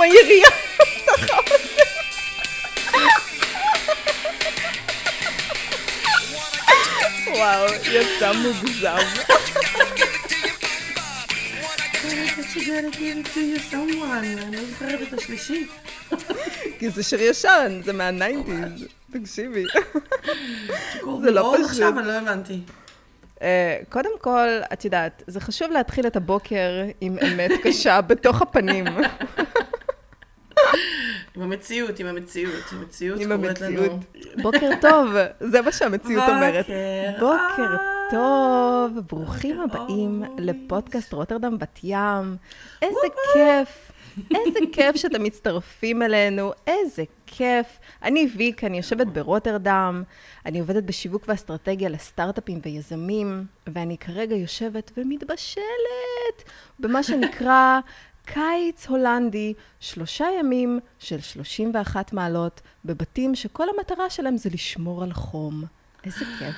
כמו ירייה. וואו, יצא מוגזם. אני לא זוכרת את השלישי. כי זה שיר ישן, זה מהניינטיז. תקשיבי. זה לא פשוט. עכשיו, אני לא הבנתי. אה, קודם כל, את יודעת, זה חשוב להתחיל את הבוקר עם אמת קשה בתוך הפנים. עם המציאות, עם המציאות. המציאות עם קוראת לנו... המציאות. בוקר טוב, זה מה שהמציאות אומרת. בוקר בוקר אור. טוב, ברוכים בוקר הבאים. לפודקאסט רוטרדם בת ים. איזה כיף, איזה כיף שאתם מצטרפים אלינו, איזה כיף. אני ויק, אני יושבת ברוטרדם, אני עובדת בשיווק ואסטרטגיה לסטארט-אפים ויזמים, ואני כרגע יושבת ומתבשלת במה שנקרא קיץ הולנדי, שלושה ימים של 31 מעלות, בבתים שכל המטרה שלהם זה לשמור על חום. איזה כיף.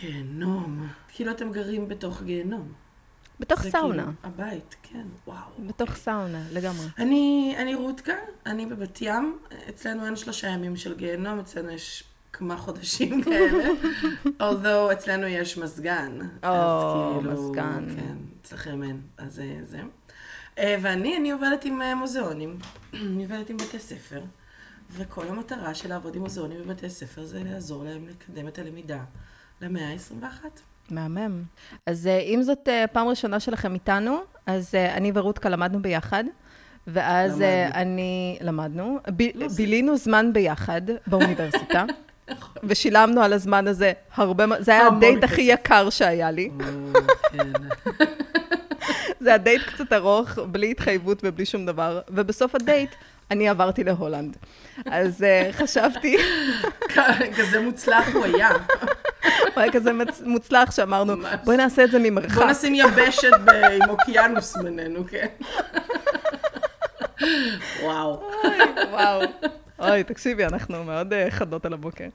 גיהנום. כאילו אתם גרים בתוך גיהנום. בתוך סאונה. כאילו הבית, כן, וואו. בתוך סאונה, לגמרי. אני, אני רותקה, אני בבת ים. אצלנו אין שלושה ימים של גיהנום, אצלנו יש כמה חודשים כאלה. although אצלנו יש מזגן. או, כאילו, מזגן. כן, אצלכם אין, אז זה זה. אה, ואני, אני עובדת עם אה, מוזיאונים, אני עובדת עם בתי ספר, וכל המטרה של לעבוד עם מוזיאונים ובתי ספר זה לעזור להם לקדם את הלמידה למאה ה-21. מהמם. אז אה, אם זאת אה, פעם ראשונה שלכם איתנו, אז אה, אני ורותקה למדנו ביחד. ואז אה, למדנו. אני, למדנו, ב- לא, זה- בילינו זמן ביחד באוניברסיטה, ושילמנו על הזמן הזה הרבה, זה היה הדייט. הכי יקר שהיה לי. זה הדייט קצת ארוך, בלי התחייבות ובלי שום דבר, ובסוף הדייט אני עברתי להולנד. אז אה, חשבתי, כזה מוצלח הוא היה. הוא היה כזה מוצלח שאמרנו. בואי נעשה את זה ממרחק. נשים יבשת עם אוקיינוס בינינו, כן? וואו. וואו. אוי, תקשיבי, אנחנו מאוד אה, חדות על הבוקר.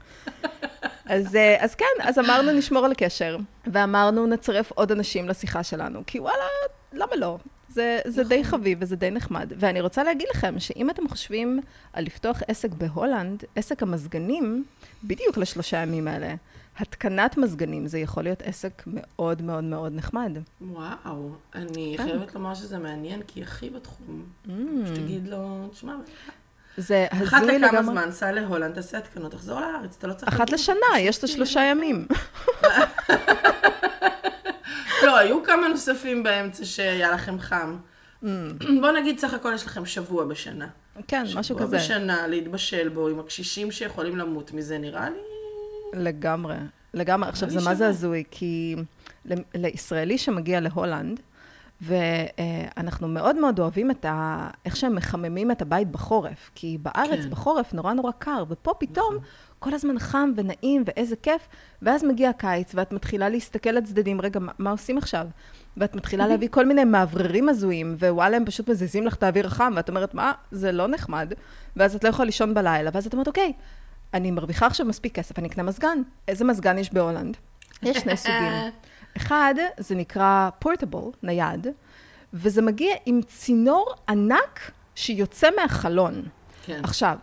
אז, אה, אז כן, אז אמרנו נשמור על קשר, ואמרנו נצרף עוד אנשים לשיחה שלנו, כי וואלה, למה לא? זה, זה די חביב וזה די נחמד. ואני רוצה להגיד לכם שאם אתם חושבים על לפתוח עסק בהולנד, עסק המזגנים, בדיוק לשלושה ימים האלה, התקנת מזגנים, זה יכול להיות עסק מאוד מאוד מאוד נחמד. וואו. אני כן. חייבת לומר שזה מעניין, כי אחי בתחום. שתגיד לו, תשמע, זה אחת הזוי לכמה לגמרי. זמן, סע להולנד, תעשה התקנות, תחזור לארץ, אתה לא צריך... אחת. לשנה, יש את השלושה ימים. לא, היו כמה נוספים באמצע שהיה לכם חם. Mm. בוא נגיד, סך הכל יש לכם שבוע בשנה. כן, משהו שבוע כזה. בשנה להתבשל בו עם הקשישים שיכולים למות מזה, נראה לי... לגמרי, לגמרי. עכשיו, זה מה זה. הזוי? כי לישראלי שמגיע להולנד, ואנחנו מאוד מאוד אוהבים את ה... איך שהם מחממים את הבית בחורף. כי בארץ, כן. בחורף, נורא נורא קר, ופה פתאום כל הזמן חם ונעים ואיזה כיף, ואז מגיע הקיץ, ואת מתחילה להסתכל לצדדים, רגע, מה, מה עושים עכשיו? ואת מתחילה להביא כל מיני מאווררים הזויים, ווואלה, הם פשוט מזיזים לך את האוויר החם, ואת אומרת, מה, זה לא נחמד. ואז את לא יכולה לישון בלילה, ואז את אומרת, אוקיי, אני מרוויחה עכשיו מספיק כסף, אני אקנה מזגן. איזה מזגן יש בהולנד? יש שני סוגים. אחד, זה נקרא portable, נייד, וזה מגיע עם צינור ענק שיוצא מהחלון. כן. עכשיו,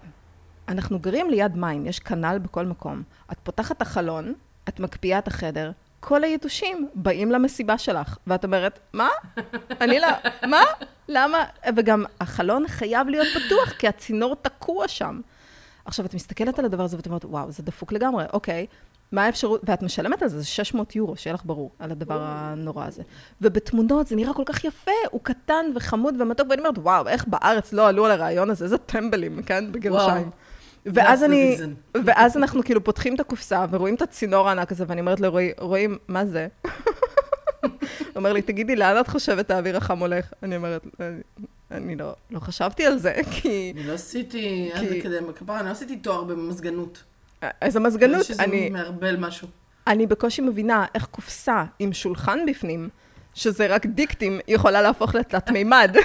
אנחנו גרים ליד מים, יש canal בכל מקום. את פותחת את החלון, את מקפיאה את החדר, כל היתושים באים למסיבה שלך, ואת אומרת, מה? אני לא, מה? למה? וגם החלון חייב להיות פתוח, כי הצינור תקוע שם. עכשיו, את מסתכלת על הדבר הזה ואת אומרת, וואו, זה דפוק לגמרי, אוקיי. מה האפשרות, ואת משלמת על זה, זה 600 יורו, שיהיה לך ברור, על הדבר הנורא הזה. ובתמונות זה נראה כל כך יפה, הוא קטן וחמוד ומתוק, ואני אומרת, וואו, איך בארץ לא עלו על הרעיון הזה, איזה טמבלים, כן? בגרשיים. ואז אני. ואז אנחנו כאילו פותחים את הקופסה ורואים את הצינור הענק הזה, ואני אומרת לרועי, רועי, מה זה? הוא אומר לי, תגידי, לאן את חושבת האוויר החם הולך? אני אומרת, "אני- לא, לא חשבתי על זה, כי... אני לא עשיתי, עד כי- כדי כפרה, אני לא עשיתי תואר במזגנות. איזה אני, מערבל משהו. אני בקושי מבינה איך קופסה עם שולחן בפנים, שזה רק דיקטים, יכולה להפוך לתלת מימד.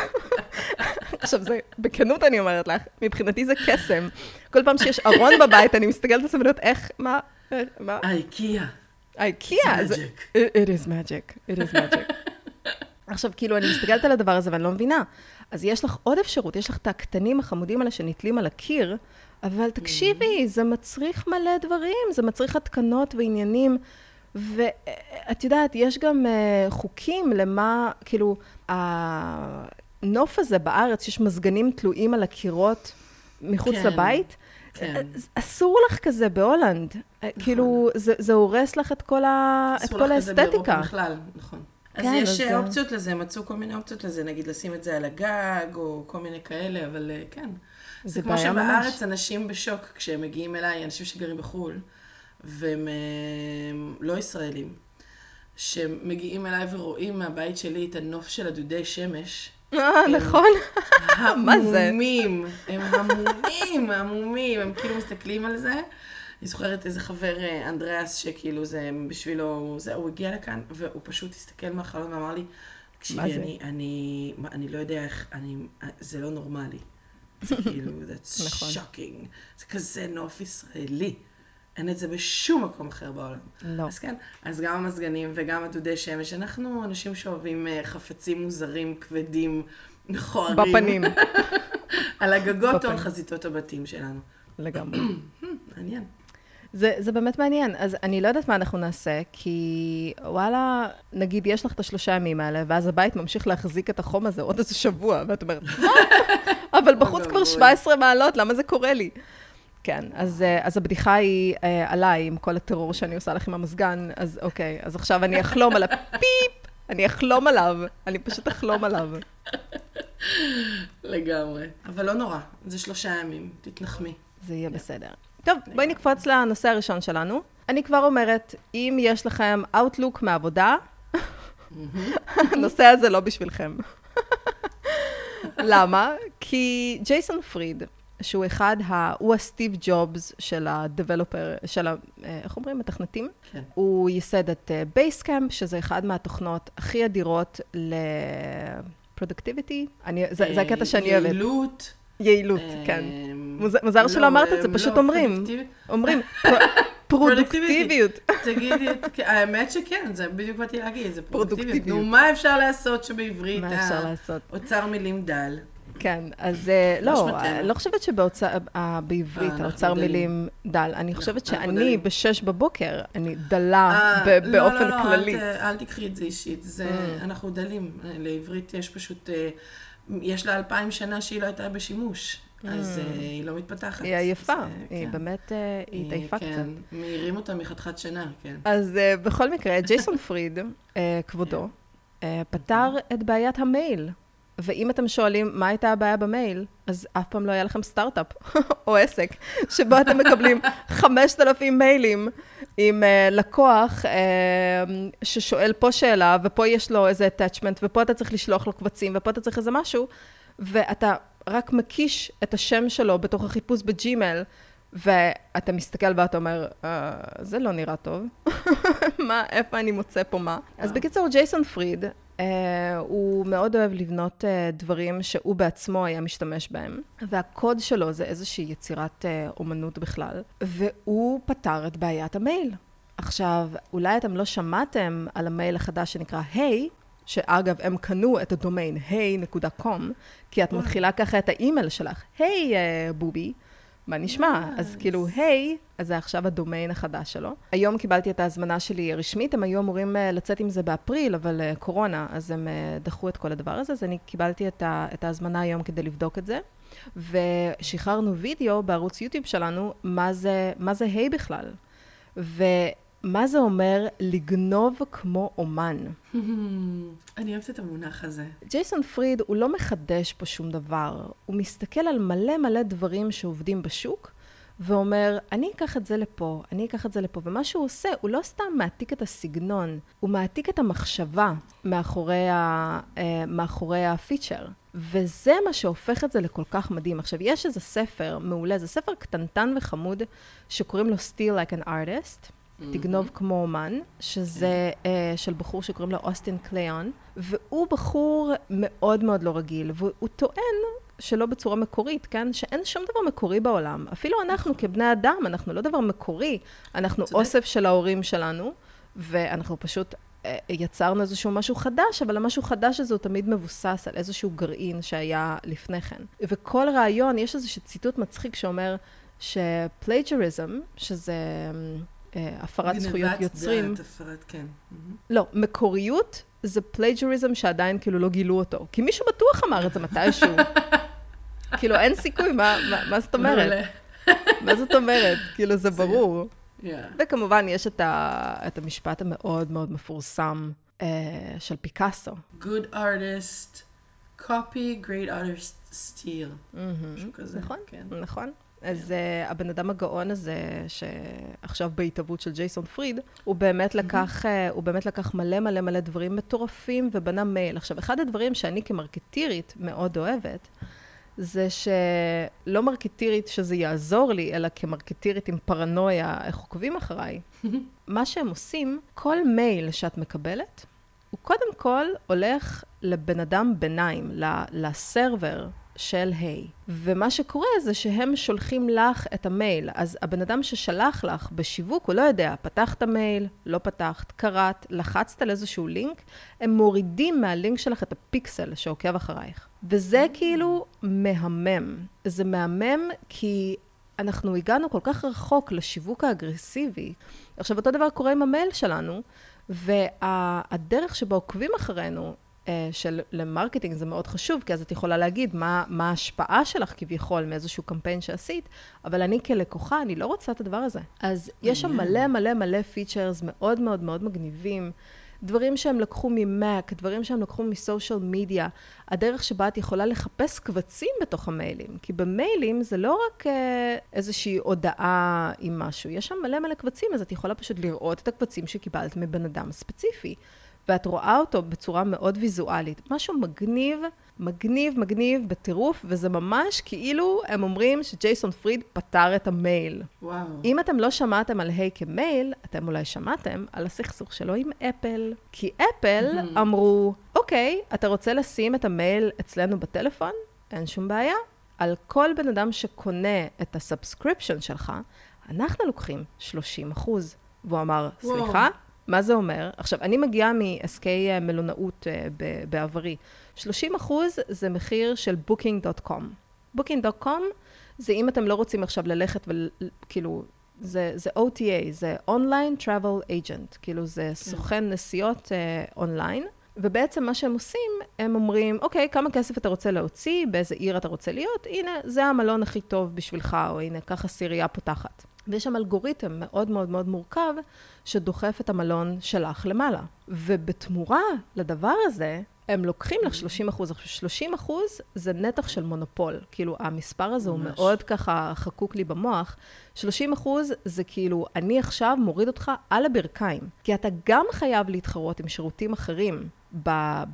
עכשיו, זה, בכנות אני אומרת לך, מבחינתי זה קסם. כל פעם שיש ארון בבית, אני מסתכלת על זה ואני אומרת, איך, מה, מה, האיקאה. אייקיה, It's זה... magic. It, is magic, it is magic. עכשיו, כאילו, אני מסתכלת על הדבר הזה ואני לא מבינה. אז יש לך עוד אפשרות, יש לך את הקטנים החמודים האלה שנתלים על הקיר, אבל תקשיבי, זה מצריך מלא דברים, זה מצריך התקנות ועניינים. ואת יודעת, יש גם uh, חוקים למה, כאילו, הנוף הזה בארץ, שיש מזגנים תלויים על הקירות מחוץ כן, לבית, כן. אסור לך כזה בהולנד. נכון. כאילו, זה, זה הורס לך את כל, ה, את כל האסתטיקה. אסור לך כזה באירופה בכלל, נכון. אז כן, יש אז אופציות לזה, מצאו כל מיני אופציות לזה, נגיד לשים את זה על הגג, או כל מיני כאלה, אבל אה, כן. זה, זה כמו שבארץ ממש. אנשים בשוק כשהם מגיעים אליי, אנשים שגרים בחו"ל, והם אה, לא ישראלים, שמגיעים אליי ורואים מהבית שלי את הנוף של הדודי שמש. אה, נכון. מה זה? המומים, הם המומים, המומים, הם כאילו מסתכלים על זה. אני זוכרת איזה חבר, אה, אנדריאס, שכאילו זה בשבילו, זה, הוא הגיע לכאן, והוא פשוט הסתכל מהחלון ואמר לי, תקשיבי, אני, אני, אני לא יודע איך, אני, זה לא נורמלי. זה כאילו, that's נכון. shocking. זה כזה נוף ישראלי. אין את זה בשום מקום אחר בעולם. לא. אז כן, אז גם המזגנים וגם הדודי שמש, אנחנו אנשים שאוהבים אה, חפצים מוזרים, כבדים, מכוערים. בפנים. על הגגות או על חזיתות הבתים שלנו. לגמרי. מעניין. זה, זה באמת מעניין. אז אני לא יודעת מה אנחנו נעשה, כי וואלה, נגיד יש לך את השלושה ימים האלה, ואז הבית ממשיך להחזיק את החום הזה עוד איזה שבוע, ואת אומרת? אבל בחוץ כבר 17 מעלות, למה זה קורה לי? כן, אז, אה, אז הבדיחה היא אה, עליי, עם כל הטרור שאני עושה לך עם המזגן, אז אוקיי, אז עכשיו אני אחלום על הפיפ, אני אחלום עליו, אני פשוט אחלום עליו. לגמרי. אבל לא נורא, זה שלושה ימים, תתנחמי. זה יהיה בסדר. טוב, בואי נקפוץ לנושא הראשון שלנו. אני כבר אומרת, אם יש לכם Outlook מעבודה, הנושא הזה לא בשבילכם. למה? כי ג'ייסון פריד, שהוא אחד, ה... הוא הסטיב ג'ובס של ה developer, של ה... איך אומרים? מתכנתים. כן. הוא ייסד את Basecamp, שזה אחד מהתוכנות הכי אדירות ל productivity. זה, זה הקטע שאני אוהבת. יעילות. יעילות, כן. מוזר שלא אמרת את זה, פשוט אומרים. אומרים, פרודוקטיביות. תגידי, האמת שכן, זה בדיוק באתי להגיד, זה פרודוקטיביות. נו, מה אפשר לעשות שבעברית האוצר מילים דל? כן, אז לא, אני לא חושבת שבעברית האוצר מילים דל. אני חושבת שאני בשש בבוקר, אני דלה באופן כללי. לא, לא, אל תקחי את זה אישית. אנחנו דלים. לעברית יש פשוט, יש לה אלפיים שנה שהיא לא הייתה בשימוש. אז mm. היא לא מתפתחת. היא עייפה, היא כן. באמת, היא התעייפה קצת. כן, מעירים אותה מחתיכת שינה, כן. אז בכל מקרה, ג'ייסון פריד, כבודו, פתר את בעיית המייל. ואם אתם שואלים מה הייתה הבעיה במייל, אז אף פעם לא היה לכם סטארט-אפ או עסק, שבו אתם מקבלים 5,000 מיילים עם uh, לקוח uh, ששואל פה שאלה, ופה יש לו איזה attachment, ופה אתה צריך לשלוח לו קבצים, ופה אתה צריך איזה משהו, ואתה רק מקיש את השם שלו בתוך החיפוש בג'ימל, ואתה מסתכל ואתה אומר, אה, זה לא נראה טוב. מה, איפה אני מוצא פה מה? אז בקיצור, ג'ייסון פריד, אה, הוא מאוד אוהב לבנות אה, דברים שהוא בעצמו היה משתמש בהם, והקוד שלו זה איזושהי יצירת אה, אומנות בכלל, והוא פתר את בעיית המייל. עכשיו, אולי אתם לא שמעתם על המייל החדש שנקרא היי, hey, שאגב, הם קנו את הדומיין hey.com, כי את מתחילה ככה את האימייל שלך, היי hey, בובי. מה נשמע? Yes. אז כאילו, היי, אז זה עכשיו הדומיין החדש שלו. היום קיבלתי את ההזמנה שלי רשמית, הם היו אמורים uh, לצאת עם זה באפריל, אבל uh, קורונה, אז הם דחו את כל הדבר הזה, אז אני קיבלתי את, ה, את ההזמנה היום כדי לבדוק את זה. ושחררנו וידאו בערוץ יוטיוב שלנו, מה זה, מה זה היי בכלל. ו... מה זה אומר לגנוב כמו אומן? אני אוהבת את המונח הזה. ג'ייסון פריד הוא לא מחדש פה שום דבר, הוא מסתכל על מלא מלא דברים שעובדים בשוק, ואומר, אני אקח את זה לפה, אני אקח את זה לפה. ומה שהוא עושה, הוא לא סתם מעתיק את הסגנון, הוא מעתיק את המחשבה מאחורי, ה, אה, מאחורי הפיצ'ר. וזה מה שהופך את זה לכל כך מדהים. עכשיו, יש איזה ספר מעולה, זה ספר קטנטן וחמוד, שקוראים לו Steal Like an Artist. תגנוב כמו אומן, שזה uh, של בחור שקוראים לו אוסטין קליון, והוא בחור מאוד מאוד לא רגיל, והוא טוען שלא בצורה מקורית, כן? שאין שום דבר מקורי בעולם. אפילו אנחנו כבני אדם, אנחנו לא דבר מקורי, אנחנו אוסף של ההורים שלנו, ואנחנו פשוט אה, יצרנו איזשהו משהו חדש, אבל המשהו חדש הזה הוא תמיד מבוסס על איזשהו גרעין שהיה לפני כן. וכל רעיון, יש איזשהו ציטוט מצחיק שאומר ש plagiarism, שזה אה, הפרת זכויות יוצרים... גנבת דעת, הפרת, כן. לא, מקוריות זה plagiarism שעדיין כאילו לא גילו אותו. כי מישהו בטוח אמר את זה מתישהו. כאילו, אין סיכוי, מה, מה, מה זאת אומרת? מה זאת אומרת? כאילו, זה ברור. Yeah. וכמובן, יש את, ה, את המשפט המאוד מאוד מפורסם uh, של פיקאסו. Good artists copy, great artists steal. משהו כזה. נכון, כן. נכון. אז uh, הבן אדם הגאון הזה, שעכשיו בהתהוות של ג'ייסון פריד, הוא באמת לקח, uh, הוא באמת לקח מלא מלא מלא דברים מטורפים ובנה מייל. עכשיו, אחד הדברים שאני כמרקטירית מאוד אוהבת, זה שלא מרקטירית שזה יעזור לי, אלא כמרקטירית עם פרנויה, איך עוקבים אחריי. מה שהם עושים, כל מייל שאת מקבלת, הוא קודם כל הולך לבן אדם ביניים, לסרבר של היי. ומה שקורה זה שהם שולחים לך את המייל. אז הבן אדם ששלח לך בשיווק, הוא לא יודע, פתחת מייל, לא פתחת, קראת, לחצת על איזשהו לינק, הם מורידים מהלינק שלך את הפיקסל שעוקב אחרייך. וזה כאילו מהמם. זה מהמם כי אנחנו הגענו כל כך רחוק לשיווק האגרסיבי. עכשיו, אותו דבר קורה עם המייל שלנו, והדרך שבה עוקבים אחרינו, של ל marketing זה מאוד חשוב, כי אז את יכולה להגיד מה, מה ההשפעה שלך כביכול מאיזשהו קמפיין שעשית, אבל אני כלקוחה, אני לא רוצה את הדבר הזה. אז יש שם מלא מלא מלא features מאוד מאוד מאוד מגניבים. דברים שהם לקחו מ Mac, דברים שהם לקחו מ social media, הדרך שבה את יכולה לחפש קבצים בתוך המיילים. כי במיילים זה לא רק איזושהי הודעה עם משהו, יש שם מלא מלא קבצים, אז את יכולה פשוט לראות את הקבצים שקיבלת מבן אדם ספציפי. ואת רואה אותו בצורה מאוד ויזואלית. משהו מגניב, מגניב, מגניב, בטירוף, וזה ממש כאילו הם אומרים שג'ייסון פריד פתר את המייל. וואו. אם אתם לא שמעתם על Hey כמייל, אתם אולי שמעתם על הסכסוך שלו עם אפל. כי אפל אמרו, אוקיי, אתה רוצה לשים את המייל אצלנו בטלפון? אין שום בעיה. על כל בן אדם שקונה את ה subscription שלך, אנחנו לוקחים 30 אחוז. והוא אמר, סליחה? מה זה אומר? עכשיו, אני מגיעה מעסקי מלונאות בעברי. 30 אחוז זה מחיר של booking.com. booking.com זה אם אתם לא רוצים עכשיו ללכת וכאילו, זה, זה OTA, זה Online Travel Agent, כאילו זה כן. סוכן נסיעות אונליין. uh, ובעצם מה שהם עושים, הם אומרים, אוקיי, כמה כסף אתה רוצה להוציא, באיזה עיר אתה רוצה להיות, הנה, זה המלון הכי טוב בשבילך, או הנה, ככה סירייה פותחת. ויש שם אלגוריתם מאוד מאוד מאוד מורכב, שדוחף את המלון שלך למעלה. ובתמורה לדבר הזה, הם לוקחים לך 30 אחוז. עכשיו, 30 אחוז זה נתח של מונופול. כאילו, המספר הזה ממש. הוא מאוד ככה חקוק לי במוח. 30 אחוז זה כאילו, אני עכשיו מוריד אותך על הברכיים. כי אתה גם חייב להתחרות עם שירותים אחרים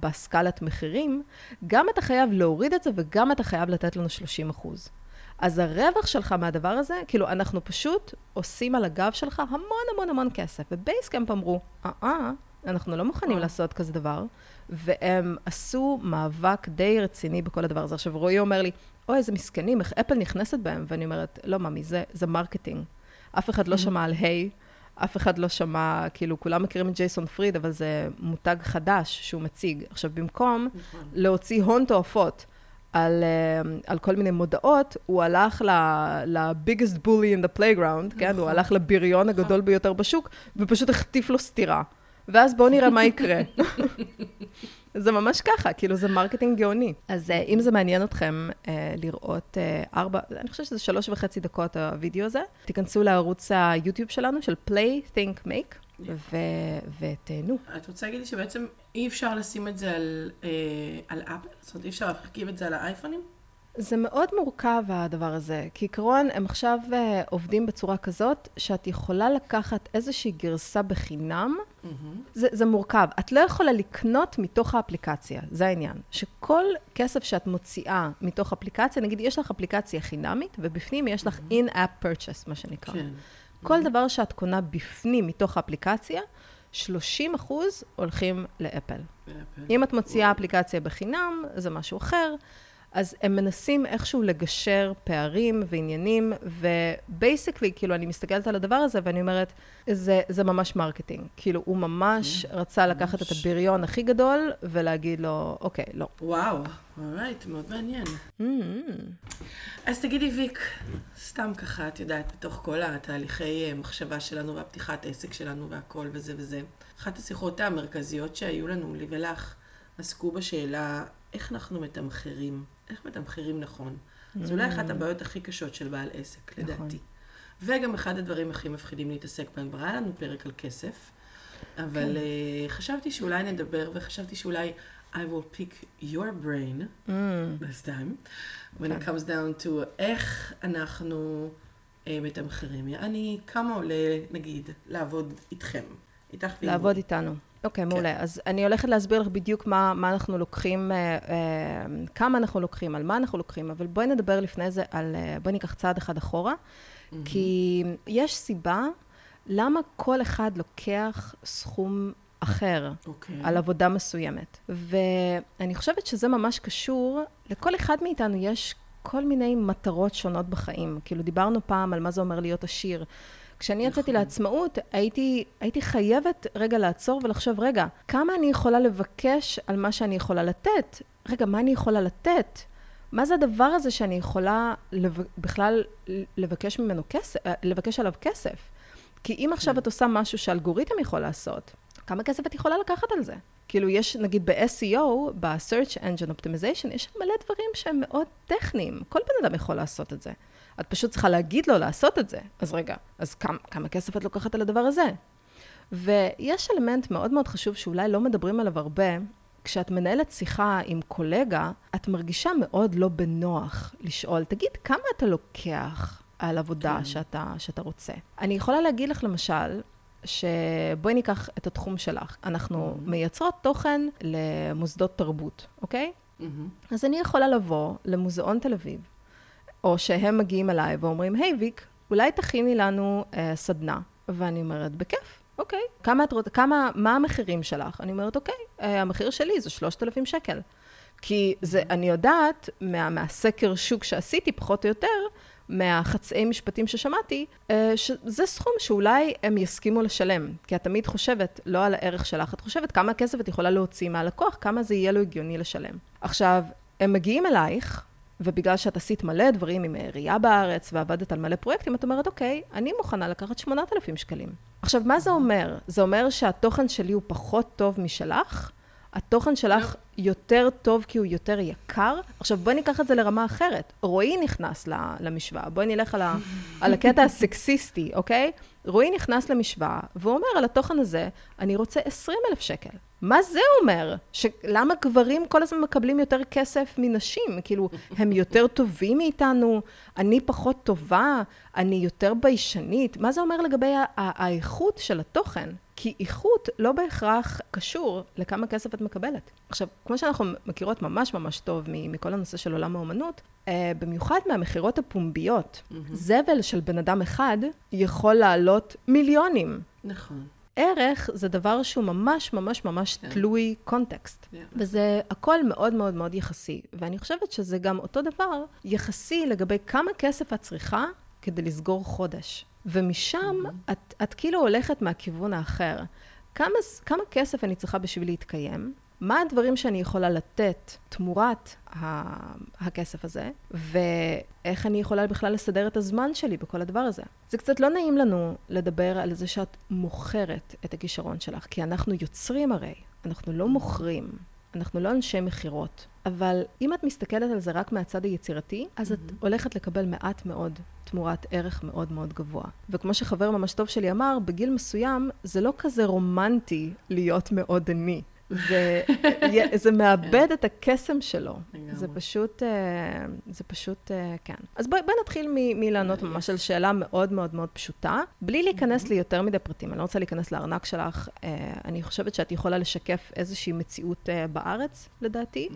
בסקלת מחירים, גם אתה חייב להוריד את זה וגם אתה חייב לתת לנו 30 אחוז. אז הרווח שלך מהדבר הזה, כאילו, אנחנו פשוט עושים על הגב שלך המון המון המון כסף. ו Basecamp אמרו, אה-אה, אנחנו לא מוכנים לעשות כזה דבר, והם עשו מאבק די רציני בכל הדבר הזה. עכשיו, רועי אומר לי, אוי, איזה מסכנים, איך אפל נכנסת בהם? ואני אומרת, לא, ממי, זה, זה marketing. אף אחד לא שמע על Hey, אף אחד לא שמע, כאילו, כולם מכירים את ג'ייסון פריד, אבל זה מותג חדש שהוא מציג. עכשיו, במקום נכון. להוציא הון תועפות, על, uh, על כל מיני מודעות, הוא הלך ל-biggest bully in the playground, נכון. כן? הוא הלך לבריון הגדול נכון. ביותר בשוק, ופשוט החטיף לו סטירה. ואז בואו נראה מה יקרה. זה ממש ככה, כאילו זה marketing גאוני. אז uh, אם זה מעניין אתכם uh, לראות uh, ארבע, אני חושבת שזה שלוש וחצי דקות הווידאו הזה, תיכנסו לערוץ היוטיוב שלנו, של play, think, make. ותהנו. את רוצה להגיד לי שבעצם אי אפשר לשים את זה על, אה, על אפל? זאת אומרת, אי אפשר להרכיב את זה על האייפונים? זה מאוד מורכב הדבר הזה. כעיקרון, הם עכשיו uh, עובדים בצורה כזאת, שאת יכולה לקחת איזושהי גרסה בחינם. Mm-hmm. זה, זה מורכב. את לא יכולה לקנות מתוך האפליקציה, זה העניין. שכל כסף שאת מוציאה מתוך אפליקציה, נגיד, יש לך אפליקציה חינמית, ובפנים יש לך mm-hmm. in-app purchase, מה שנקרא. כן. כל דבר שאת קונה בפנים, מתוך האפליקציה, 30 אחוז הולכים לאפל. אם את מוציאה אפליקציה בחינם, זה משהו אחר, אז הם מנסים איכשהו לגשר פערים ועניינים, ו basically, כאילו, אני מסתכלת על הדבר הזה ואני אומרת, זה, זה ממש marketing. כאילו, הוא ממש כן, רצה לקחת את ממש. הבריון הכי גדול ולהגיד לו, אוקיי, לא. וואו, alright, מאוד מעניין. אז תגידי, ויק, סתם ככה, את יודעת, בתוך כל התהליכי אה, מחשבה שלנו והפתיחת עסק שלנו והכל וזה וזה, אחת השיחות המרכזיות שהיו לנו, לי ולך, עסקו בשאלה איך אנחנו מתמחרים, איך מתמחרים נכון. זו אולי אחת הבעיות הכי קשות של בעל עסק, נכון. לדעתי. וגם אחד הדברים הכי מפחידים להתעסק בהם. כבר היה לנו פרק על כסף, אבל כן. uh, חשבתי שאולי נדבר, וחשבתי שאולי I will pick your brain Mm. this time, when it כן. comes down to איך אנחנו uh, מתמחרים. אני, כמה עולה, נגיד, לעבוד איתכם? איתך ועם לעבוד. איתנו. אוקיי, כן. מעולה. אז אני הולכת להסביר לך בדיוק מה, מה אנחנו לוקחים, אה, אה, כמה אנחנו לוקחים, על מה אנחנו לוקחים, אבל בואי נדבר לפני זה על, אה, בואי ניקח צעד אחד אחורה, כי יש סיבה למה כל אחד לוקח סכום אחר אוקיי. על עבודה מסוימת. ואני חושבת שזה ממש קשור, לכל אחד מאיתנו יש כל מיני מטרות שונות בחיים. כאילו, דיברנו פעם על מה זה אומר להיות עשיר. כשאני יצאתי נכון. לעצמאות, הייתי, הייתי חייבת רגע לעצור ולחשוב, רגע, כמה אני יכולה לבקש על מה שאני יכולה לתת? רגע, מה אני יכולה לתת? מה זה הדבר הזה שאני יכולה לב... בכלל לבקש ממנו כסף, לבקש עליו כסף? כי אם עכשיו את עושה משהו שאלגוריתם יכול לעשות, כמה כסף את יכולה לקחת על זה? כאילו, יש, נגיד ב-SEO, ב-Search Engine Optimization, יש מלא דברים שהם מאוד טכניים. כל בן אדם יכול לעשות את זה. את פשוט צריכה להגיד לו לעשות את זה. אז רגע, אז כמה, כמה כסף את לוקחת על הדבר הזה? ויש אלמנט מאוד מאוד חשוב שאולי לא מדברים עליו הרבה. כשאת מנהלת שיחה עם קולגה, את מרגישה מאוד לא בנוח לשאול, תגיד, כמה אתה לוקח על עבודה כן. שאתה, שאתה רוצה? אני יכולה להגיד לך, למשל, שבואי ניקח את התחום שלך. אנחנו Mhm. מייצרות תוכן למוסדות תרבות, אוקיי? מהמם. אז אני יכולה לבוא למוזיאון תל אביב, או שהם מגיעים אליי ואומרים, היי ויק, אולי תכיני לנו אה, סדנה. ואני אומרת, בכיף, אוקיי. כמה את רוצה, כמה, מה המחירים שלך? אני אומרת, אוקיי, אה, המחיר שלי זה 3,000 שקל. כי זה, אני יודעת, מה, מהסקר שוק שעשיתי, פחות או יותר, מהחצאי משפטים ששמעתי, אה, שזה סכום שאולי הם יסכימו לשלם. כי את תמיד חושבת, לא על הערך שלך, את חושבת כמה כסף את יכולה להוציא מהלקוח, כמה זה יהיה לו הגיוני לשלם. עכשיו, הם מגיעים אלייך, ובגלל שאת עשית מלא דברים עם העירייה בארץ ועבדת על מלא פרויקטים, את אומרת, אוקיי, אני מוכנה לקחת 8,000 שקלים. עכשיו, מה זה אומר? זה אומר שהתוכן שלי הוא פחות טוב משלך? התוכן שלך יותר טוב כי הוא יותר יקר? עכשיו, בואי ניקח את זה לרמה אחרת. רועי נכנס למשוואה. בואי נלך על, ה- על הקטע הסקסיסטי, אוקיי? רועי נכנס למשוואה, והוא אומר, על התוכן הזה, אני רוצה 20 אלף שקל. מה זה אומר? למה גברים כל הזמן מקבלים יותר כסף מנשים? כאילו, הם יותר טובים מאיתנו? אני פחות טובה? אני יותר ביישנית? מה זה אומר לגבי האיכות של התוכן? כי איכות לא בהכרח קשור לכמה כסף את מקבלת. עכשיו, כמו שאנחנו מכירות ממש ממש טוב מכל הנושא של עולם האומנות, אה, במיוחד מהמכירות הפומביות, זבל של בן אדם אחד יכול לעלות מיליונים. נכון. ערך זה דבר שהוא ממש ממש ממש כן. תלוי קונטקסט. כן. וזה הכל מאוד מאוד מאוד יחסי. ואני חושבת שזה גם אותו דבר יחסי לגבי כמה כסף את צריכה כדי לסגור חודש. ומשם את, את כאילו הולכת מהכיוון האחר. כמה, כמה כסף אני צריכה בשביל להתקיים? מה הדברים שאני יכולה לתת תמורת ה- הכסף הזה, ואיך אני יכולה בכלל לסדר את הזמן שלי בכל הדבר הזה. זה קצת לא נעים לנו לדבר על זה שאת מוכרת את הכישרון שלך, כי אנחנו יוצרים הרי, אנחנו לא מוכרים, אנחנו לא אנשי מכירות. אבל אם את מסתכלת על זה רק מהצד היצירתי, אז את הולכת לקבל מעט מאוד תמורת ערך מאוד מאוד גבוה. וכמו שחבר ממש טוב שלי אמר, בגיל מסוים זה לא כזה רומנטי להיות מאוד עני. זה, זה מאבד את הקסם שלו. זה פשוט, אה, זה פשוט, אה, כן. אז בואי בוא נתחיל מ- מלענות ממש על שאלה מאוד מאוד מאוד פשוטה, בלי להיכנס ליותר מדי פרטים. אני לא רוצה להיכנס לארנק שלך. אה, אני חושבת שאת יכולה לשקף איזושהי מציאות אה, בארץ, לדעתי.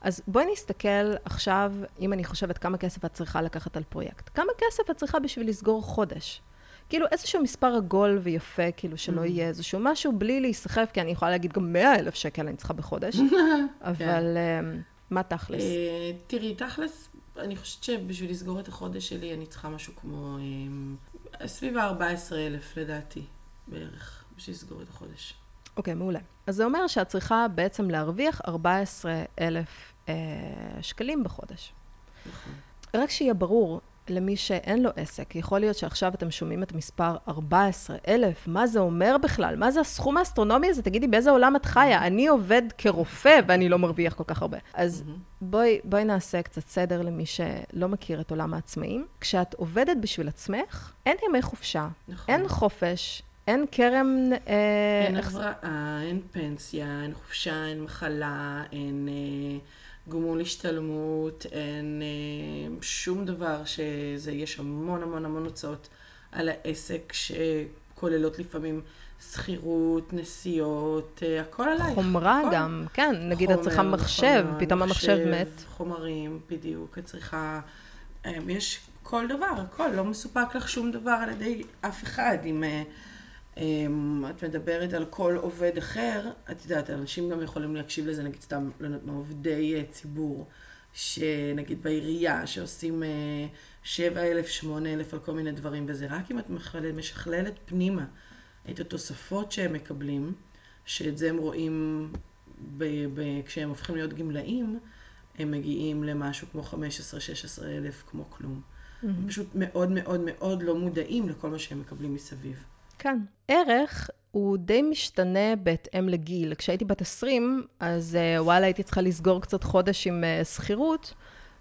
אז בואי נסתכל עכשיו, אם אני חושבת כמה כסף את צריכה לקחת על פרויקט. כמה כסף את צריכה בשביל לסגור חודש? כאילו איזשהו מספר עגול ויפה, כאילו שלא Mm. יהיה איזשהו משהו בלי להיסחף, כי אני יכולה להגיד גם 100 אלף שקל אני צריכה בחודש, אבל, אמ, מה תכלס? אה, תראי, תכלס, אני חושבת שבשביל לסגור את החודש שלי, אני צריכה משהו כמו אה, סביב ה-14,000 לדעתי, בערך, בשביל לסגור את החודש. אוקיי, מעולה. אז זה אומר שאת צריכה בעצם להרוויח 14,000 אה, שקלים בחודש. נכון. רק שיהיה ברור למי שאין לו עסק, יכול להיות שעכשיו אתם שומעים את המספר 14,000, מה זה אומר בכלל? מה זה הסכום האסטרונומי הזה? תגידי, באיזה עולם את חיה? אני עובד כרופא ואני לא מרוויח כל כך הרבה. אז בואי, בואי נעשה קצת סדר למי שלא מכיר את עולם העצמאים. כשאת עובדת בשביל עצמך, אין ימי חופשה, נכון. אין חופש, אין כרם... אה, אין הבראה, אין פנסיה, אין חופשה, אין מחלה, אין אה, גמול השתלמות, אין אה, שום דבר שזה, יש המון המון המון הוצאות על העסק שכוללות לפעמים שכירות, נסיעות, אה, הכל עלייך. חומרה הכל. גם, כן, נגיד את צריכה חומר, מחשב, חומר, פתאום המחשב מת. חומרים, בדיוק, את צריכה... אמ, יש כל דבר, הכל, לא מסופק לך שום דבר על ידי אף אחד. אם אה, אמ, את מדברת על כל עובד אחר, את יודעת, אנשים גם יכולים להקשיב לזה, נגיד סתם, לא יודעת מה, עובדי אה, ציבור, שנגיד בעירייה, שעושים אה, 7,000, 8,000 על כל מיני דברים, וזה רק אם את משכללת פנימה את התוספות שהם מקבלים, שאת זה הם רואים ב- ב- כשהם הופכים להיות גמלאים, הם מגיעים למשהו כמו 15-16 אלף, כמו כלום. הם פשוט מאוד מאוד מאוד לא מודעים לכל מה שהם מקבלים מסביב. כן. ערך הוא די משתנה בהתאם לגיל. כשהייתי בת 20, אז אה, וואלה, הייתי צריכה לסגור קצת חודש עם אה, שכירות,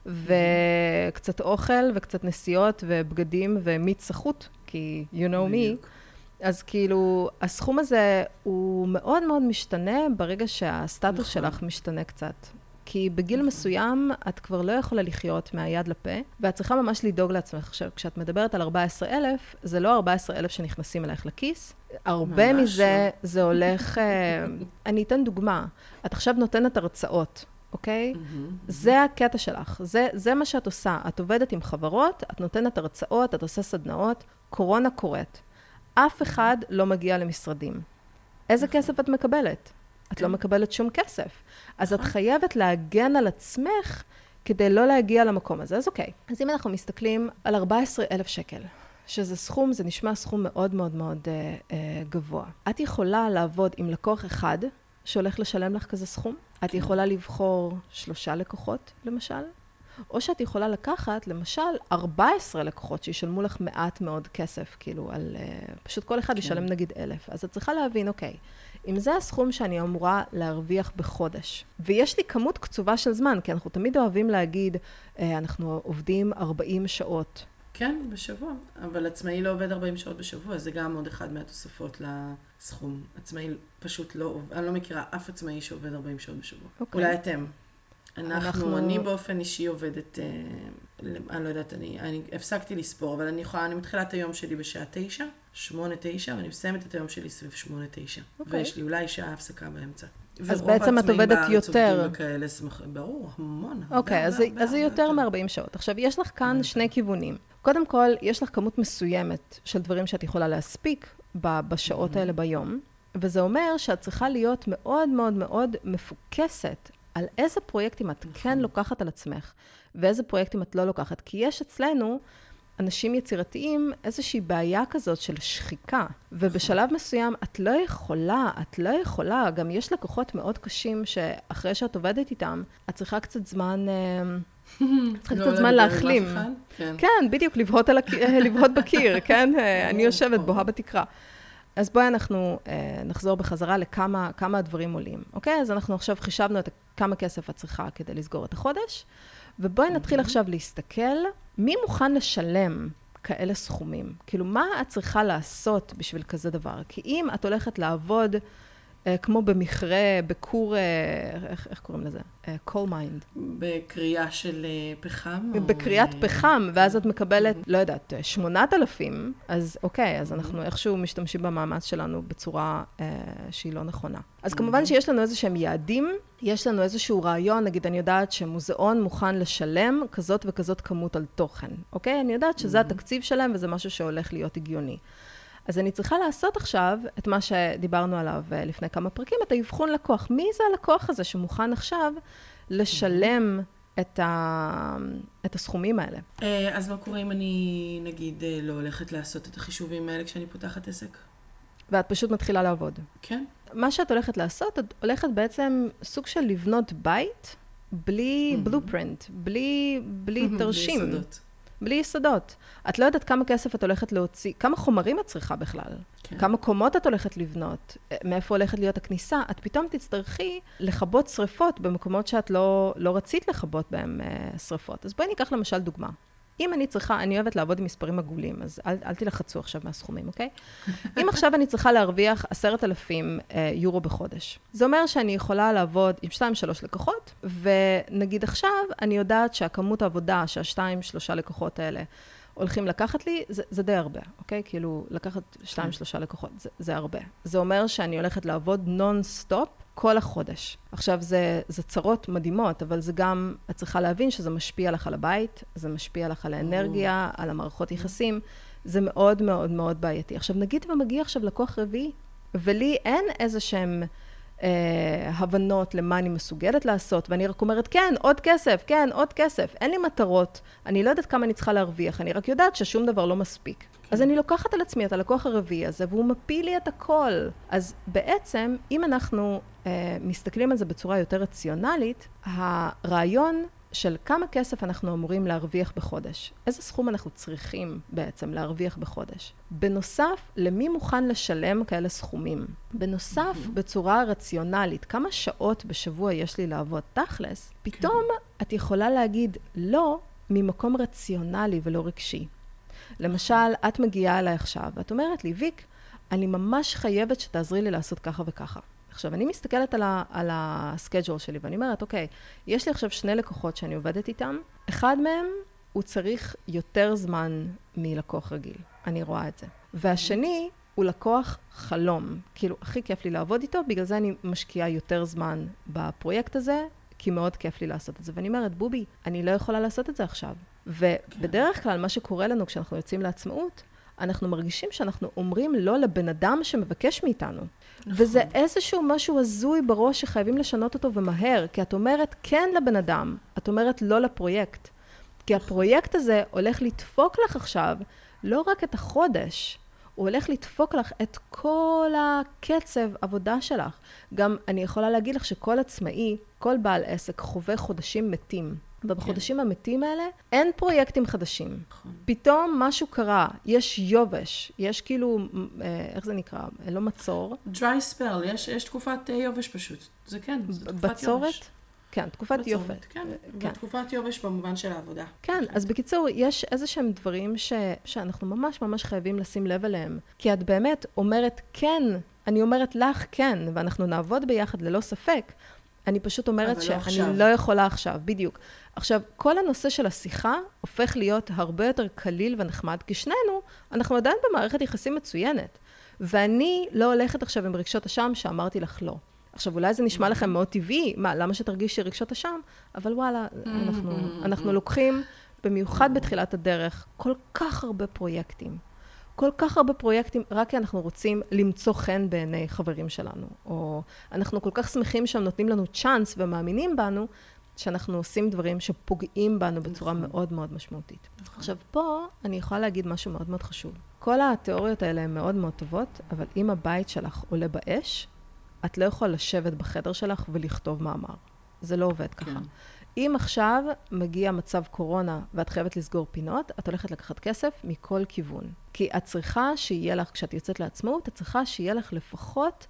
וקצת אוכל, וקצת נסיעות, ובגדים, ומיץ סחוט, כי you know me. אז כאילו, הסכום הזה הוא מאוד מאוד משתנה ברגע שהסטטוס נכון. שלך משתנה קצת. כי בגיל מסוים את כבר לא יכולה לחיות מהיד לפה, ואת צריכה ממש לדאוג לעצמך. עכשיו, כשאת מדברת על 14,000, זה לא 14,000 שנכנסים אלייך לכיס. הרבה מזה, זה הולך... אה, אני אתן דוגמה. את עכשיו נותנת הרצאות, אוקיי? מהמם. זה הקטע שלך, זה, זה מה שאת עושה. את עובדת עם חברות, את נותנת הרצאות, את עושה סדנאות, קורונה קורית. אף אחד לא מגיע למשרדים. איזה כסף את מקבלת? את לא כן. מקבלת שום כסף. אז את חייבת להגן על עצמך כדי לא להגיע למקום הזה. אז אוקיי, אז אם אנחנו מסתכלים על 14,000 שקל, שזה סכום, זה נשמע סכום מאוד מאוד מאוד אה, אה, גבוה. את יכולה לעבוד עם לקוח אחד שהולך לשלם לך כזה סכום. את יכולה לבחור שלושה לקוחות, למשל, או שאת יכולה לקחת, למשל, 14 לקוחות שישלמו לך מעט מאוד כסף, כאילו, על... אה, פשוט כל אחד כן. ישלם נגיד אלף. אז את צריכה להבין, אוקיי, אם זה הסכום שאני אמורה להרוויח בחודש, ויש לי כמות קצובה של זמן, כי אנחנו תמיד אוהבים להגיד, אה, אנחנו עובדים 40 שעות. כן, בשבוע. אבל עצמאי לא עובד 40 שעות בשבוע, זה גם עוד אחד מהתוספות לסכום. עצמאי פשוט לא עובד, אני לא מכירה אף עצמאי שעובד 40 שעות בשבוע. אוקיי. אולי אתם. אנחנו, אנחנו- אני באופן אישי עובדת, אה, אני לא יודעת, אני, אני הפסקתי לספור, אבל אני יכולה, אני מתחילה את היום שלי בשעה תשע, שמונה, תשע, ואני מסיימת את היום שלי סביב שמונה, תשע. אוקיי. ויש לי אולי שעה הפסקה באמצע. אז ורוב בעצם את העצמאים עובדת בארץ יותר. עובדים בכאלה שמח... ברור, המון. אוקיי, אז זה- יותר מ-40 שעות. עכשיו, יש לך כאן שני כיוונים. קודם כל, יש לך כמות מסוימת של דברים שאת יכולה להספיק בשעות האלה ביום, וזה אומר שאת צריכה להיות מאוד מאוד מאוד מפוקסת על איזה פרויקטים את כן לוקחת על עצמך, ואיזה פרויקטים את לא לוקחת. כי יש אצלנו... אנשים יצירתיים, איזושהי בעיה כזאת של שחיקה. ובשלב מסוים את לא יכולה, את לא יכולה, גם יש לקוחות מאוד קשים שאחרי שאת עובדת איתם, את צריכה קצת זמן, אה, צריכה לא קצת זמן להחלים. כן. כן, בדיוק, לבהות, אה, בקיר, כן? אה, אני יושבת, בוהה בתקרה. אז בואי אנחנו אה, נחזור בחזרה לכמה כמה הדברים עולים, אוקיי? אז אנחנו עכשיו חישבנו את כמה כסף את צריכה כדי לסגור את החודש, ובואי נתחיל עכשיו להסתכל, מי מוכן לשלם כאלה סכומים? כאילו, מה את צריכה לעשות בשביל כזה דבר? כי אם את הולכת לעבוד כמו במכרה, בכור, אה, איך, איך קוראים לזה? אה, coal mind. בקריאה של אה, פחם? או, בקריאת אה, פחם, ואז את מקבלת, לא יודעת, 8,000, אז אוקיי, אז אנחנו איכשהו משתמשים במאמץ שלנו בצורה אה, שהיא לא נכונה. אז כמובן שיש לנו איזה שהם יעדים, יש לנו איזשהו רעיון, נגיד, אני יודעת שמוזיאון מוכן לשלם כזאת וכזאת כמות על תוכן, אוקיי? אני יודעת שזה התקציב שלהם וזה משהו שהולך להיות הגיוני. אז אני צריכה לעשות עכשיו את מה שדיברנו עליו אה, לפני כמה פרקים, את האבחון לקוח. מי זה הלקוח הזה שמוכן עכשיו לשלם את, ה... את הסכומים האלה? אה, אז מה קורה אם אני, נגיד, אה, לא הולכת לעשות את החישובים האלה כשאני פותחת עסק? ואת פשוט מתחילה לעבוד. כן. מה שאת הולכת לעשות, את הולכת בעצם סוג של לבנות בית בלי בלופרינט, בלי, בלי תרשים. בלי יסודות. בלי יסודות. את לא יודעת כמה כסף את הולכת להוציא, כמה חומרים את צריכה בכלל, כן. כמה קומות את הולכת לבנות, אה, מאיפה הולכת להיות הכניסה. את פתאום תצטרכי לכבות שריפות במקומות שאת לא, לא רצית לכבות בהם אה, שריפות. אז בואי ניקח למשל דוגמה. אם אני צריכה, אני אוהבת לעבוד עם מספרים עגולים, אז אל, אל תלחצו עכשיו מהסכומים, אוקיי? אם עכשיו אני צריכה להרוויח עשרת אלפים אה, יורו בחודש, זה אומר שאני יכולה לעבוד עם שתיים, שלוש לקוחות, ונגיד עכשיו, אני יודעת שהכמות העבודה שהשתיים, שלושה לקוחות האלה הולכים לקחת לי, זה, זה די הרבה, אוקיי? כאילו, לקחת שתיים, שלושה לקוחות, זה, זה הרבה. זה אומר שאני הולכת לעבוד נון-סטופ כל החודש. עכשיו, זה, זה צרות מדהימות, אבל זה גם, את צריכה להבין שזה משפיע לך על הבית, זה משפיע לך על האנרגיה, על המערכות יחסים. זה מאוד מאוד מאוד בעייתי. עכשיו, נגיד ומגיע עכשיו לקוח רביעי, ולי אין איזה שהם... אה, הבנות למה אני מסוגלת לעשות, ואני רק אומרת, כן, עוד כסף, כן, עוד כסף. אין לי מטרות, אני לא יודעת כמה אני צריכה להרוויח, אני רק יודעת ששום דבר לא מספיק. כן. אז אני לוקחת על עצמי את הלקוח הרביעי הזה, והוא מפיל לי את הכל. אז בעצם, אם אנחנו אה, מסתכלים על זה בצורה יותר רציונלית, הרעיון של כמה כסף אנחנו אמורים להרוויח בחודש. איזה סכום אנחנו צריכים בעצם להרוויח בחודש. בנוסף, למי מוכן לשלם כאלה סכומים? בנוסף, mm-hmm. בצורה רציונלית, כמה שעות בשבוע יש לי לעבוד תכלס, פתאום כן. את יכולה להגיד לא ממקום רציונלי ולא רגשי. למשל, את מגיעה אליי עכשיו, ואת אומרת לי, ויק, אני ממש חייבת שתעזרי לי לעשות ככה וככה. עכשיו, אני מסתכלת על, ה, על הסקייג'ול שלי, ואני אומרת, אוקיי, יש לי עכשיו שני לקוחות שאני עובדת איתם, אחד מהם, הוא צריך יותר זמן מלקוח רגיל. אני רואה את זה. והשני, הוא לקוח חלום. כאילו, הכי כיף לי לעבוד איתו, בגלל זה אני משקיעה יותר זמן בפרויקט הזה, כי מאוד כיף לי לעשות את זה. ואני אומרת, בובי, אני לא יכולה לעשות את זה עכשיו. ובדרך כלל, מה שקורה לנו כשאנחנו יוצאים לעצמאות, אנחנו מרגישים שאנחנו אומרים לא לבן אדם שמבקש מאיתנו. נכון. וזה איזשהו משהו הזוי בראש שחייבים לשנות אותו ומהר, כי את אומרת כן לבן אדם, את אומרת לא לפרויקט. כי הפרויקט הזה הולך לדפוק לך עכשיו לא רק את החודש, הוא הולך לדפוק לך את כל הקצב עבודה שלך. גם אני יכולה להגיד לך שכל עצמאי, כל בעל עסק חווה חודשים מתים. ובחודשים כן. המתים האלה אין פרויקטים חדשים. נכון. פתאום משהו קרה, יש יובש, יש כאילו, אה, איך זה נקרא? לא מצור. dry spell, יש, יש תקופת אה, יובש פשוט. זה כן, זה תקופת בצורת? יובש. כן, תקופת בצורת, יובש. כן, כן. תקופת יובש במובן של העבודה. כן, אז בקיצור, יש איזה שהם דברים ש, שאנחנו ממש ממש חייבים לשים לב אליהם. כי את באמת אומרת כן, אני אומרת לך כן, ואנחנו נעבוד ביחד ללא ספק. אני פשוט אומרת לא שאני לא, לא יכולה עכשיו, בדיוק. עכשיו, כל הנושא של השיחה הופך להיות הרבה יותר קליל ונחמד, כי שנינו, אנחנו עדיין במערכת יחסים מצוינת. ואני לא הולכת עכשיו עם רגשות אשם שאמרתי לך לא. עכשיו, אולי זה נשמע לכם מאוד טבעי, מה, למה שתרגישי רגשות אשם? אבל וואלה, אנחנו, אנחנו לוקחים, במיוחד בתחילת הדרך, כל כך הרבה פרויקטים. כל כך הרבה פרויקטים, רק כי אנחנו רוצים למצוא חן בעיני חברים שלנו, או אנחנו כל כך שמחים שהם נותנים לנו צ'אנס ומאמינים בנו, שאנחנו עושים דברים שפוגעים בנו בצורה נכון. מאוד מאוד משמעותית. נכון. עכשיו, פה אני יכולה להגיד משהו מאוד מאוד חשוב. כל התיאוריות האלה הן מאוד מאוד טובות, אבל אם הבית שלך עולה באש, את לא יכולה לשבת בחדר שלך ולכתוב מאמר. זה לא עובד ככה. כן. אם עכשיו מגיע מצב קורונה ואת חייבת לסגור פינות, את הולכת לקחת כסף מכל כיוון. כי את צריכה שיהיה לך, כשאת יוצאת לעצמאות, את צריכה שיהיה לך לפחות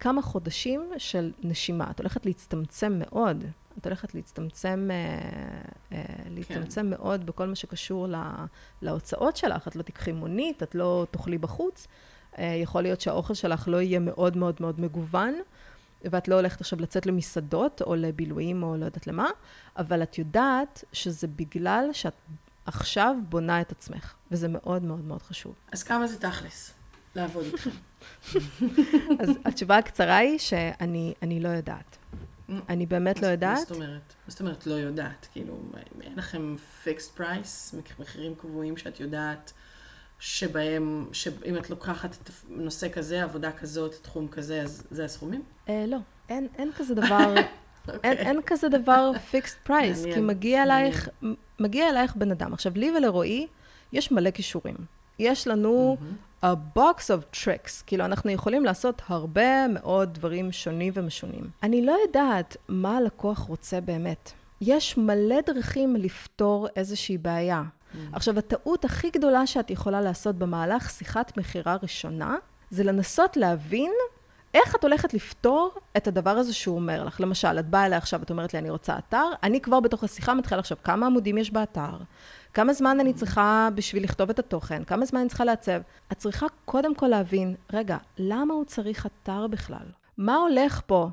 כמה חודשים של נשימה. את הולכת להצטמצם מאוד. את הולכת להצטמצם, אה, אה, להצטמצם כן. מאוד בכל מה שקשור לה, להוצאות שלך. את לא תיקחי מונית, את לא תאכלי בחוץ. אה, יכול להיות שהאוכל שלך לא יהיה מאוד מאוד מאוד מגוון. ואת לא הולכת עכשיו לצאת למסעדות או לבילויים או לא יודעת למה, אבל את יודעת שזה בגלל שאת עכשיו בונה את עצמך, וזה מאוד מאוד מאוד חשוב. אז כמה זה תכלס? לעבוד איתכם. אז התשובה הקצרה היא שאני לא יודעת. אני באמת לא יודעת. מה זאת אומרת? מה זאת אומרת לא יודעת? כאילו, אין לכם fixed price, מחירים קבועים שאת יודעת שבהם, שאם את לוקחת נושא כזה, עבודה כזאת, תחום כזה, אז זה הסכומים? אה, לא, אין, אין כזה דבר, אין, אוקיי. אין כזה דבר fixed price, כי מגיע אלייך, מגיע אלייך בן אדם. עכשיו, לי ולרועי יש מלא כישורים. יש לנו a box of tricks, כאילו אנחנו יכולים לעשות הרבה מאוד דברים שונים ומשונים. אני לא יודעת מה הלקוח רוצה באמת. יש מלא דרכים לפתור איזושהי בעיה. עכשיו, הטעות הכי גדולה שאת יכולה לעשות במהלך שיחת מכירה ראשונה, זה לנסות להבין איך את הולכת לפתור את הדבר הזה שהוא אומר לך. למשל, את באה אליי עכשיו, את אומרת לי, אני רוצה אתר, אני כבר בתוך השיחה מתחילה לחשוב כמה עמודים יש באתר, כמה זמן אני צריכה בשביל לכתוב את התוכן, כמה זמן אני צריכה לעצב. את צריכה קודם כל להבין, רגע, למה הוא צריך אתר בכלל? מה הולך פה?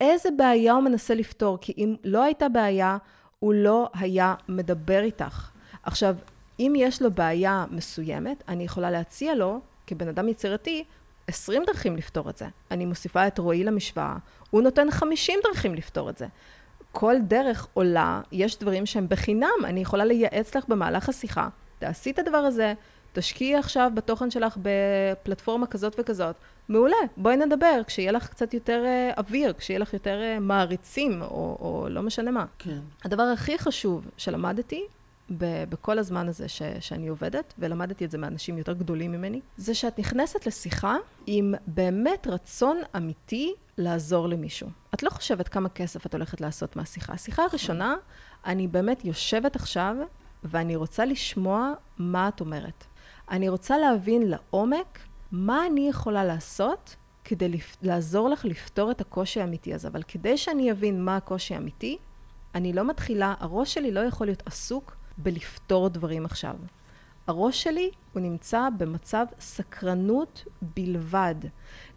איזה בעיה הוא מנסה לפתור? כי אם לא הייתה בעיה, הוא לא היה מדבר איתך. עכשיו, אם יש לו בעיה מסוימת, אני יכולה להציע לו, כבן אדם יצירתי, 20 דרכים לפתור את זה. אני מוסיפה את רועי למשוואה, הוא נותן 50 דרכים לפתור את זה. כל דרך עולה, יש דברים שהם בחינם, אני יכולה לייעץ לך במהלך השיחה. תעשי את הדבר הזה, תשקיעי עכשיו בתוכן שלך בפלטפורמה כזאת וכזאת. מעולה, בואי נדבר, כשיהיה לך קצת יותר אה, אוויר, כשיהיה לך יותר אה, מעריצים, או, או לא משנה מה. כן. הדבר הכי חשוב שלמדתי ב- בכל הזמן הזה ש- שאני עובדת, ולמדתי את זה מאנשים יותר גדולים ממני, זה שאת נכנסת לשיחה עם באמת רצון אמיתי לעזור למישהו. את לא חושבת כמה כסף את הולכת לעשות מהשיחה. השיחה הראשונה, אני באמת יושבת עכשיו, ואני רוצה לשמוע מה את אומרת. אני רוצה להבין לעומק מה אני יכולה לעשות כדי לפ... לעזור לך לפתור את הקושי האמיתי הזה. אבל כדי שאני אבין מה הקושי האמיתי, אני לא מתחילה, הראש שלי לא יכול להיות עסוק בלפתור דברים עכשיו. הראש שלי הוא נמצא במצב סקרנות בלבד.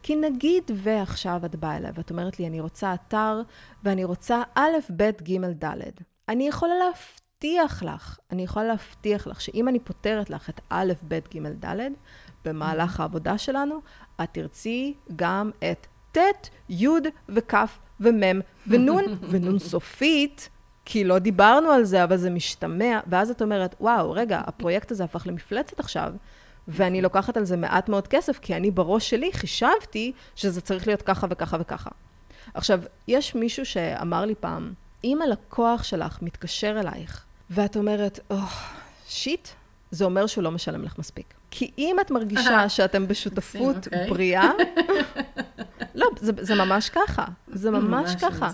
כי נגיד ועכשיו את באה אליי ואת אומרת לי, אני רוצה אתר ואני רוצה א', ב', ג', ד'. אני יכולה להבטיח לך, אני יכולה להבטיח לך שאם אני פותרת לך את א', ב', ג', ד', במהלך העבודה שלנו, את תרצי גם את ט', י' וכ' ומ' ונ' ונ' סופית. כי לא דיברנו על זה, אבל זה משתמע, ואז את אומרת, וואו, רגע, הפרויקט הזה הפך למפלצת עכשיו, ואני לוקחת על זה מעט מאוד כסף, כי אני בראש שלי חישבתי שזה צריך להיות ככה וככה וככה. עכשיו, יש מישהו שאמר לי פעם, אם הלקוח שלך מתקשר אלייך, ואת אומרת, אוח, שיט, זה אומר שהוא לא משלם לך מספיק. כי אם את מרגישה שאתם בשותפות אוקיי. בריאה, לא, זה, זה ממש ככה. זה ממש אני ככה.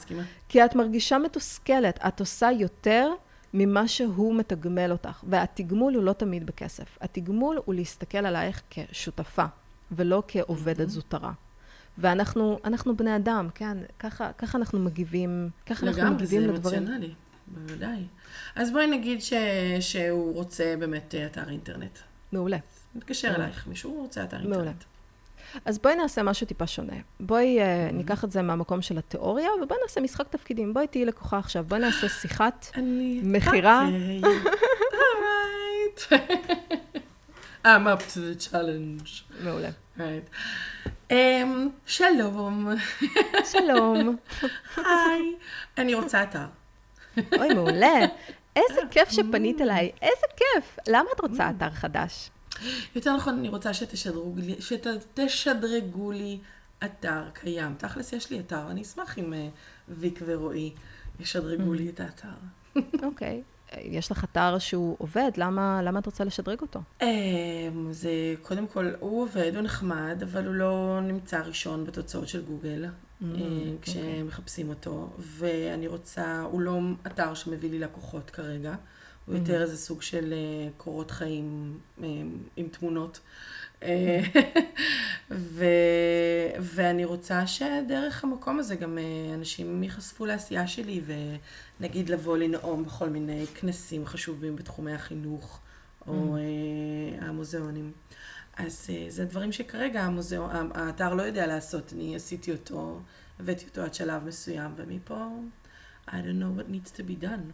כי את מרגישה מתוסכלת, את עושה יותר ממה שהוא מתגמל אותך. והתגמול הוא לא תמיד בכסף. התגמול הוא להסתכל עלייך כשותפה, ולא כעובדת זוטרה. ואנחנו אנחנו בני אדם, כן? ככה, ככה אנחנו מגיבים, ככה אנחנו לגמרי, מגיבים זה לדברים. אמוציונלי, בוודאי. אז בואי נגיד ש... שהוא רוצה באמת אה, אתר אינטרנט. מעולה. מתקשר. אלייך, מישהו רוצה אתר מעולה. אז בואי נעשה משהו טיפה שונה. בואי uh, ניקח את זה מהמקום של התיאוריה, ובואי נעשה משחק תפקידים. בואי תהיי לקוחה עכשיו. בואי נעשה שיחת. מכירה. Alright. I'm up to the challenge. מעולה. Right. Um, שלום, שלום. היי, אני רוצה אתר. אוי, מעולה. איזה כיף שפנית אליי. איזה כיף. למה את רוצה אתר חדש? יותר נכון, אני רוצה שתשדרגו לי, שתשדרגו לי אתר קיים. תכלס, יש לי אתר, אני אשמח אם אה, ויק ורועי ישדרגו לי את האתר. אוקיי. יש לך אתר שהוא עובד, למה, למה את רוצה לשדרג אותו? אמ, זה, קודם כל, הוא עובד, הוא נחמד, אבל הוא לא נמצא ראשון בתוצאות של גוגל, אה, כשמחפשים אותו, ואני רוצה, הוא לא אתר שמביא לי לקוחות כרגע, הוא יותר איזה סוג של אה, קורות חיים אה, עם תמונות. אה, ו... ואני רוצה שדרך המקום הזה גם אנשים ייחשפו לעשייה שלי, ונגיד לבוא לנאום בכל מיני כנסים חשובים בתחומי החינוך, או אה, המוזיאונים. אז זה דברים שכרגע המוזיאון, האתר לא יודע לעשות, אני עשיתי אותו, הבאתי אותו עד שלב מסוים, ומפה, I don't know what needs to be done.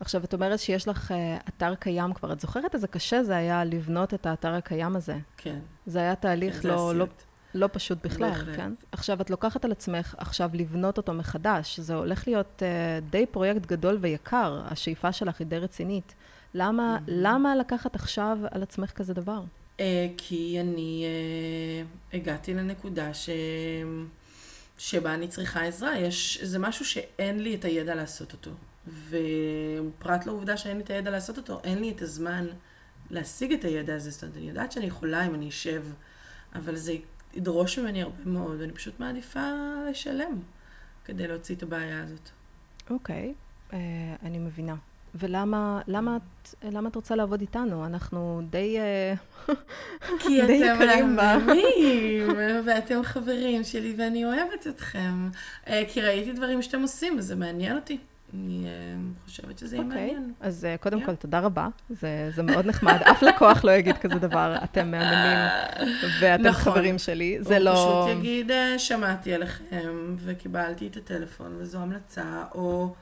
עכשיו, את אומרת שיש לך אה, אתר קיים כבר. את זוכרת איזה קשה זה היה לבנות את האתר הקיים הזה? כן. זה היה תהליך כן, זה לא, לא. לא פשוט בכלל, בהחלט. כן? עכשיו, את לוקחת על עצמך עכשיו לבנות אותו מחדש. זה הולך להיות uh, די פרויקט גדול ויקר, השאיפה שלך היא די רצינית. למה, למה לקחת עכשיו על עצמך כזה דבר? אה, כי אני אה, הגעתי לנקודה ש... שבה אני צריכה עזרה. יש, זה משהו שאין לי את הידע לעשות אותו. ופרט לעובדה שאין לי את הידע לעשות אותו, אין לי את הזמן להשיג את הידע הזה. זאת אומרת, אני יודעת שאני יכולה אם אני אשב, אבל זה ידרוש ממני הרבה מאוד, ואני פשוט מעדיפה לשלם כדי להוציא את הבעיה הזאת. אוקיי, okay, uh, אני מבינה. ולמה למה את, למה את רוצה לעבוד איתנו? אנחנו די, כי די אתם יקרים מהממים, ואתם חברים שלי, ואני אוהבת אתכם. אה, כי ראיתי דברים שאתם עושים, וזה מעניין אותי. אני uh, חושבת שזה יהיה okay. אוקיי, מעניין. אז uh, קודם yeah. כל, תודה רבה. זה, זה מאוד נחמד. אף לקוח לא יגיד כזה דבר, אתם מהממים ואתם נכון. חברים שלי. זה לא... הוא פשוט יגיד, שמעתי עליכם וקיבלתי את הטלפון וזו המלצה, או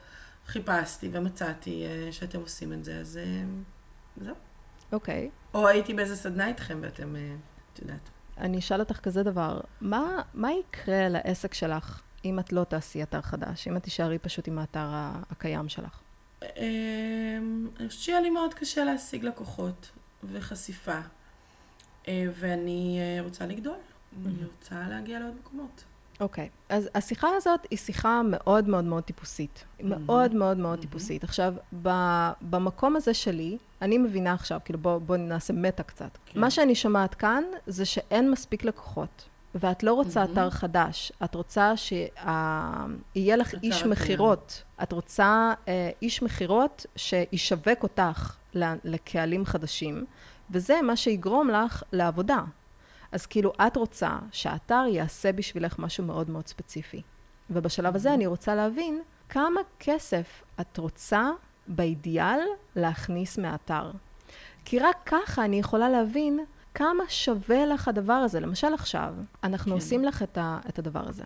חיפשתי ומצאתי שאתם עושים את זה, אז זהו. אוקיי. Okay. או הייתי באיזה סדנה איתכם ואתם, את יודעת. אני אשאל אותך כזה דבר, מה, מה יקרה לעסק שלך אם את לא תעשי אתר חדש, אם את תישארי פשוט עם האתר הקיים שלך? אמ, אני חושבת שיהיה לי מאוד קשה להשיג לקוחות וחשיפה, אה, ואני אה, רוצה לגדול, אני רוצה להגיע לעוד מקומות. אוקיי, okay. אז השיחה הזאת היא שיחה מאוד מאוד מאוד טיפוסית. Mm-hmm. מאוד מאוד מאוד mm-hmm. טיפוסית. עכשיו, במקום הזה שלי, אני מבינה עכשיו, כאילו בואו בוא נעשה מטה קצת. כן. מה שאני שומעת כאן, זה שאין מספיק לקוחות. ואת לא רוצה mm-hmm. אתר חדש, את רוצה שיהיה לך איש מכירות. את רוצה uh, איש מכירות שישווק אותך לקהלים חדשים, וזה מה שיגרום לך לעבודה. אז כאילו, את רוצה שהאתר יעשה בשבילך משהו מאוד מאוד ספציפי. ובשלב הזה. אני רוצה להבין כמה כסף את רוצה באידיאל להכניס מהאתר. כי רק ככה אני יכולה להבין כמה שווה לך הדבר הזה. למשל עכשיו, אנחנו כן. עושים לך את, ה, את הדבר הזה.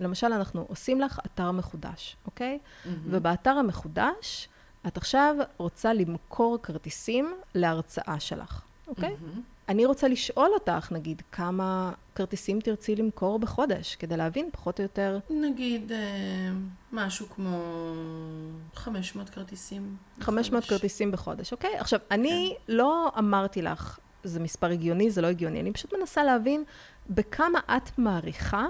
למשל, אנחנו עושים לך אתר מחודש, אוקיי? Mm-hmm. ובאתר המחודש, את עכשיו רוצה למכור כרטיסים להרצאה שלך, אוקיי? Mm-hmm. אני רוצה לשאול אותך, נגיד, כמה כרטיסים תרצי למכור בחודש, כדי להבין פחות או יותר... נגיד אה, משהו כמו 500 כרטיסים 500 בחודש. כרטיסים בחודש, אוקיי? עכשיו, כן. אני לא אמרתי לך זה מספר הגיוני, זה לא הגיוני. אני פשוט מנסה להבין בכמה את מעריכה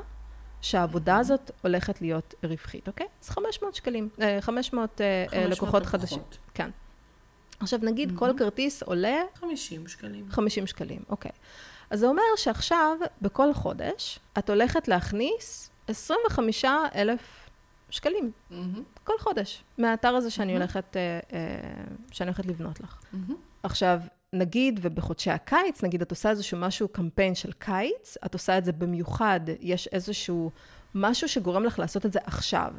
שהעבודה הזאת הולכת להיות רווחית, אוקיי? אז 500 שקלים, 500, אה, 500 אה, לקוחות חדשים. כן. עכשיו נגיד mm-hmm. כל כרטיס עולה... 50 שקלים. 50 שקלים, אוקיי. אז זה אומר שעכשיו, בכל חודש, את הולכת להכניס 25 אלף שקלים. Mm-hmm. כל חודש. מהאתר הזה שאני, mm-hmm. הולכת, אה, שאני הולכת לבנות לך. Mm-hmm. עכשיו, נגיד, ובחודשי הקיץ, נגיד את עושה איזשהו משהו, קמפיין של קיץ, את עושה את זה במיוחד, יש איזשהו משהו שגורם לך לעשות את זה עכשיו.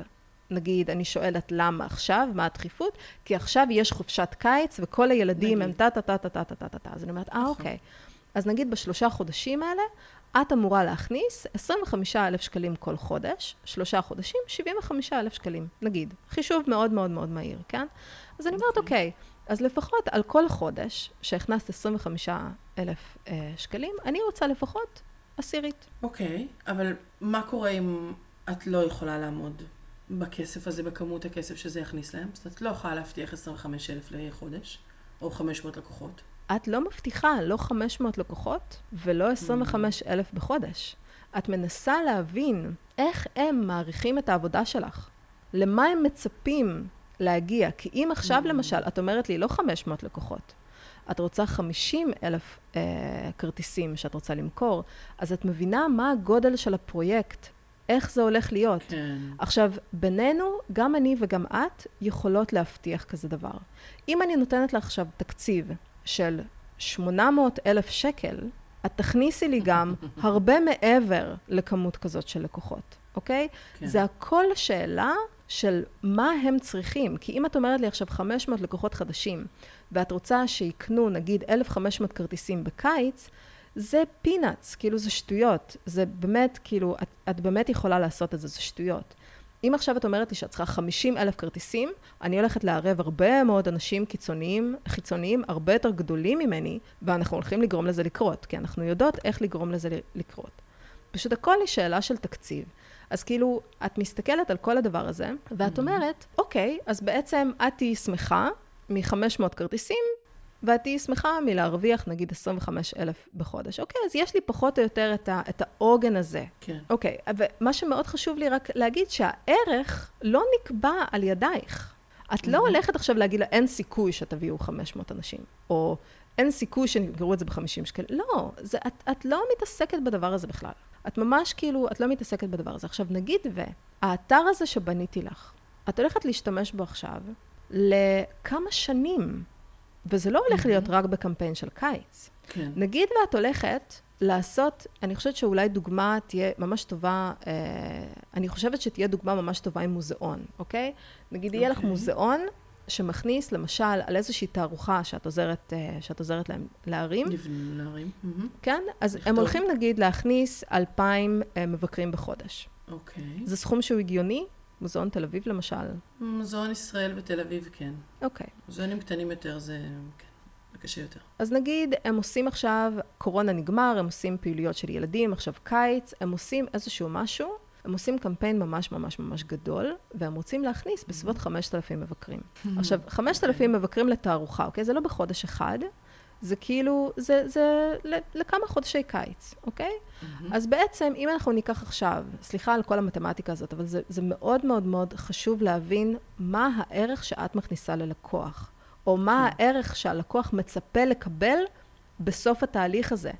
נגיד, אני שואלת למה עכשיו, מה הדחיפות? כי עכשיו יש חופשת קיץ וכל הילדים נגיד. הם טה-טה-טה-טה-טה-טה-טה. אז אני אומרת, אה, אוקיי. אז נגיד בשלושה חודשים האלה, את אמורה להכניס 25 אלף שקלים כל חודש, שלושה חודשים, 75 אלף שקלים, נגיד. חישוב מאוד מאוד מאוד מהיר, כן? אז אני אומרת, אוקיי. Okay. אז לפחות על כל חודש שהכנסת 25 אלף אה, שקלים, אני רוצה לפחות עשירית. אוקיי, okay, אבל מה קורה אם את לא יכולה לעמוד בכסף הזה, בכמות הכסף שזה יכניס להם? זאת אומרת, את לא יכולה להבטיח 25 אלף לחודש, או 500 לקוחות. את לא מבטיחה לא 500 לקוחות ולא 25 אלף בחודש. את מנסה להבין איך הם מעריכים את העבודה שלך. למה הם מצפים להגיע. כי אם עכשיו mm. למשל, את אומרת לי, לא 500 לקוחות, את רוצה 50 אלף אה, כרטיסים שאת רוצה למכור, אז את מבינה מה הגודל של הפרויקט, איך זה הולך להיות. כן. עכשיו, בינינו, גם אני וגם את יכולות להבטיח כזה דבר. אם אני נותנת לך עכשיו תקציב של 800 אלף שקל, את תכניסי לי גם הרבה מעבר לכמות כזאת של לקוחות, אוקיי? כן. זה הכל שאלה של מה הם צריכים. כי אם את אומרת לי עכשיו 500 לקוחות חדשים, ואת רוצה שיקנו נגיד 1,500 כרטיסים בקיץ, זה פינאץ, כאילו זה שטויות. זה באמת, כאילו, את, את באמת יכולה לעשות את זה, זה שטויות. אם עכשיו את אומרת לי שאת צריכה 50 אלף כרטיסים, אני הולכת לערב הרבה מאוד אנשים קיצוניים, חיצוניים, הרבה יותר גדולים ממני, ואנחנו הולכים לגרום לזה לקרות, כי אנחנו יודעות איך לגרום לזה לקרות. פשוט הכל היא שאלה של תקציב. אז כאילו, את מסתכלת על כל הדבר הזה, ואת אומרת, אוקיי, אז בעצם את תהיי שמחה מ-500 כרטיסים, ואת תהיי שמחה מלהרוויח נגיד 25 אלף בחודש. אוקיי, אז יש לי פחות או יותר את, ה, את העוגן הזה. כן. אוקיי, ומה שמאוד חשוב לי רק להגיד, שהערך לא נקבע על ידייך. את לא הולכת עכשיו להגיד לה, אין סיכוי שתביאו 500 אנשים, או אין סיכוי שנגרו את זה ב-50 שקל. לא, זה, את, את לא מתעסקת בדבר הזה בכלל. את ממש כאילו, את לא מתעסקת בדבר הזה. עכשיו, נגיד והאתר הזה שבניתי לך, את הולכת להשתמש בו עכשיו לכמה שנים, וזה לא הולך להיות רק בקמפיין של קיץ. כן. נגיד ואת הולכת לעשות, אני חושבת שאולי דוגמה תהיה ממש טובה, אה, אני חושבת שתהיה דוגמה ממש טובה עם מוזיאון, אוקיי? נגיד יהיה לך אוקיי. מוזיאון שמכניס, למשל, על איזושהי תערוכה שאת עוזרת, אה, שאת עוזרת להם להרים, להרים. כן? אז לכתוב. הם הולכים נגיד להכניס 2,000 אה, מבקרים בחודש. אוקיי. זה סכום שהוא הגיוני? מוזיאון תל אביב למשל. מוזיאון ישראל בתל אביב, כן. אוקיי. מוזיאונים קטנים יותר זה, כן, זה קשה יותר. אז נגיד, הם עושים עכשיו, קורונה נגמר, הם עושים פעילויות של ילדים, עכשיו קיץ, הם עושים איזשהו משהו, הם עושים קמפיין ממש ממש ממש גדול, והם רוצים להכניס בסביבות 5,000 מבקרים. עכשיו, 5,000 מבקרים לתערוכה, אוקיי? זה לא בחודש אחד, זה כאילו, זה, זה לכמה חודשי קיץ, אוקיי? אז בעצם, אם אנחנו ניקח עכשיו, סליחה על כל המתמטיקה הזאת, אבל זה, זה מאוד מאוד מאוד חשוב להבין מה הערך שאת מכניסה ללקוח, או מה הערך שהלקוח מצפה לקבל בסוף התהליך הזה.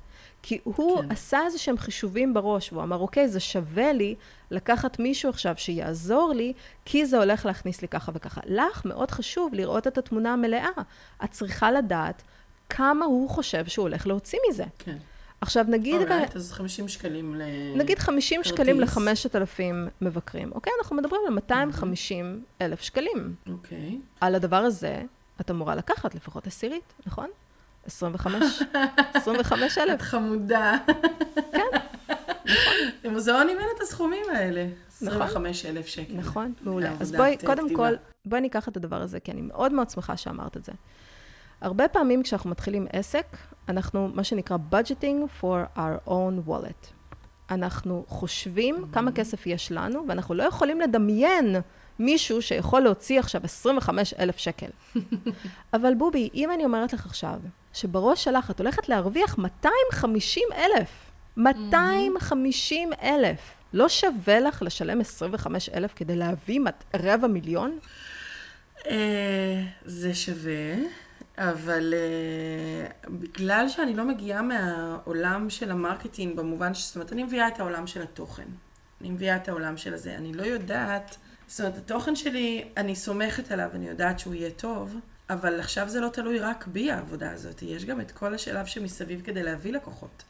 כי הוא כן. עשה איזה שהם חישובים בראש, והוא אמר, אוקיי, זה שווה לי לקחת מישהו עכשיו שיעזור לי, כי זה הולך להכניס לי ככה וככה. לך מאוד חשוב לראות את התמונה המלאה. את צריכה לדעת כמה הוא חושב שהוא הולך להוציא מזה. כן. עכשיו, נגיד... ו- אורייט, אז 50 שקלים ל... נגיד 50 כרטיס. שקלים ל-5,000 מבקרים. אוקיי, אנחנו מדברים על 250 אלף שקלים. אוקיי. על הדבר הזה, את אמורה לקחת לפחות עשירית, נכון? 25, 25 את אלף. חמודה. כן, למוזיאונים אין את הסכומים האלה. נכון. 25 אלף שקל. נכון, מעולה. אז בואי, קודם. כל, בואי ניקח את הדבר הזה, כי אני מאוד מאוד שמחה שאמרת את זה. הרבה פעמים כשאנחנו מתחילים עסק, אנחנו, מה שנקרא budgeting for our own wallet. אנחנו חושבים כמה כסף יש לנו, ואנחנו לא יכולים לדמיין מישהו שיכול להוציא עכשיו 25 אלף שקל. אבל בובי, אם אני אומרת לך עכשיו, שבראש שלך את הולכת להרוויח 250 אלף, 250 אלף, לא שווה לך לשלם 25 אלף כדי להביא רבע מיליון? אה, זה שווה, אבל אה, בגלל שאני לא מגיעה מהעולם של ה marketing, במובן ש... זאת אומרת, אני מביאה את העולם של התוכן. אני מביאה את העולם של הזה. אני לא יודעת, זאת אומרת, התוכן שלי, אני סומכת עליו, אני יודעת שהוא יהיה טוב, אבל עכשיו זה לא תלוי רק בי, העבודה הזאת. יש גם את כל השלב שמסביב כדי להביא לקוחות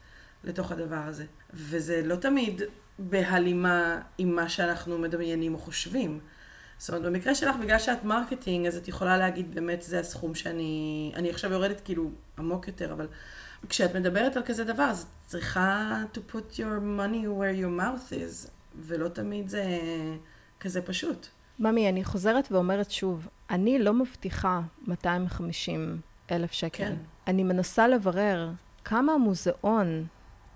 לתוך הדבר הזה. וזה לא תמיד בהלימה עם מה שאנחנו מדמיינים או חושבים. זאת אומרת, במקרה שלך, בגלל שאת marketing, אז את יכולה להגיד, באמת, זה הסכום שאני... אני עכשיו יורדת כאילו עמוק יותר, אבל כשאת מדברת על כזה דבר, אז את צריכה to put your money where your mouth is, ולא תמיד זה כזה פשוט. ממי, אני חוזרת ואומרת שוב, אני לא מבטיחה 250 אלף שקל. כן. אני מנסה לברר כמה המוזיאון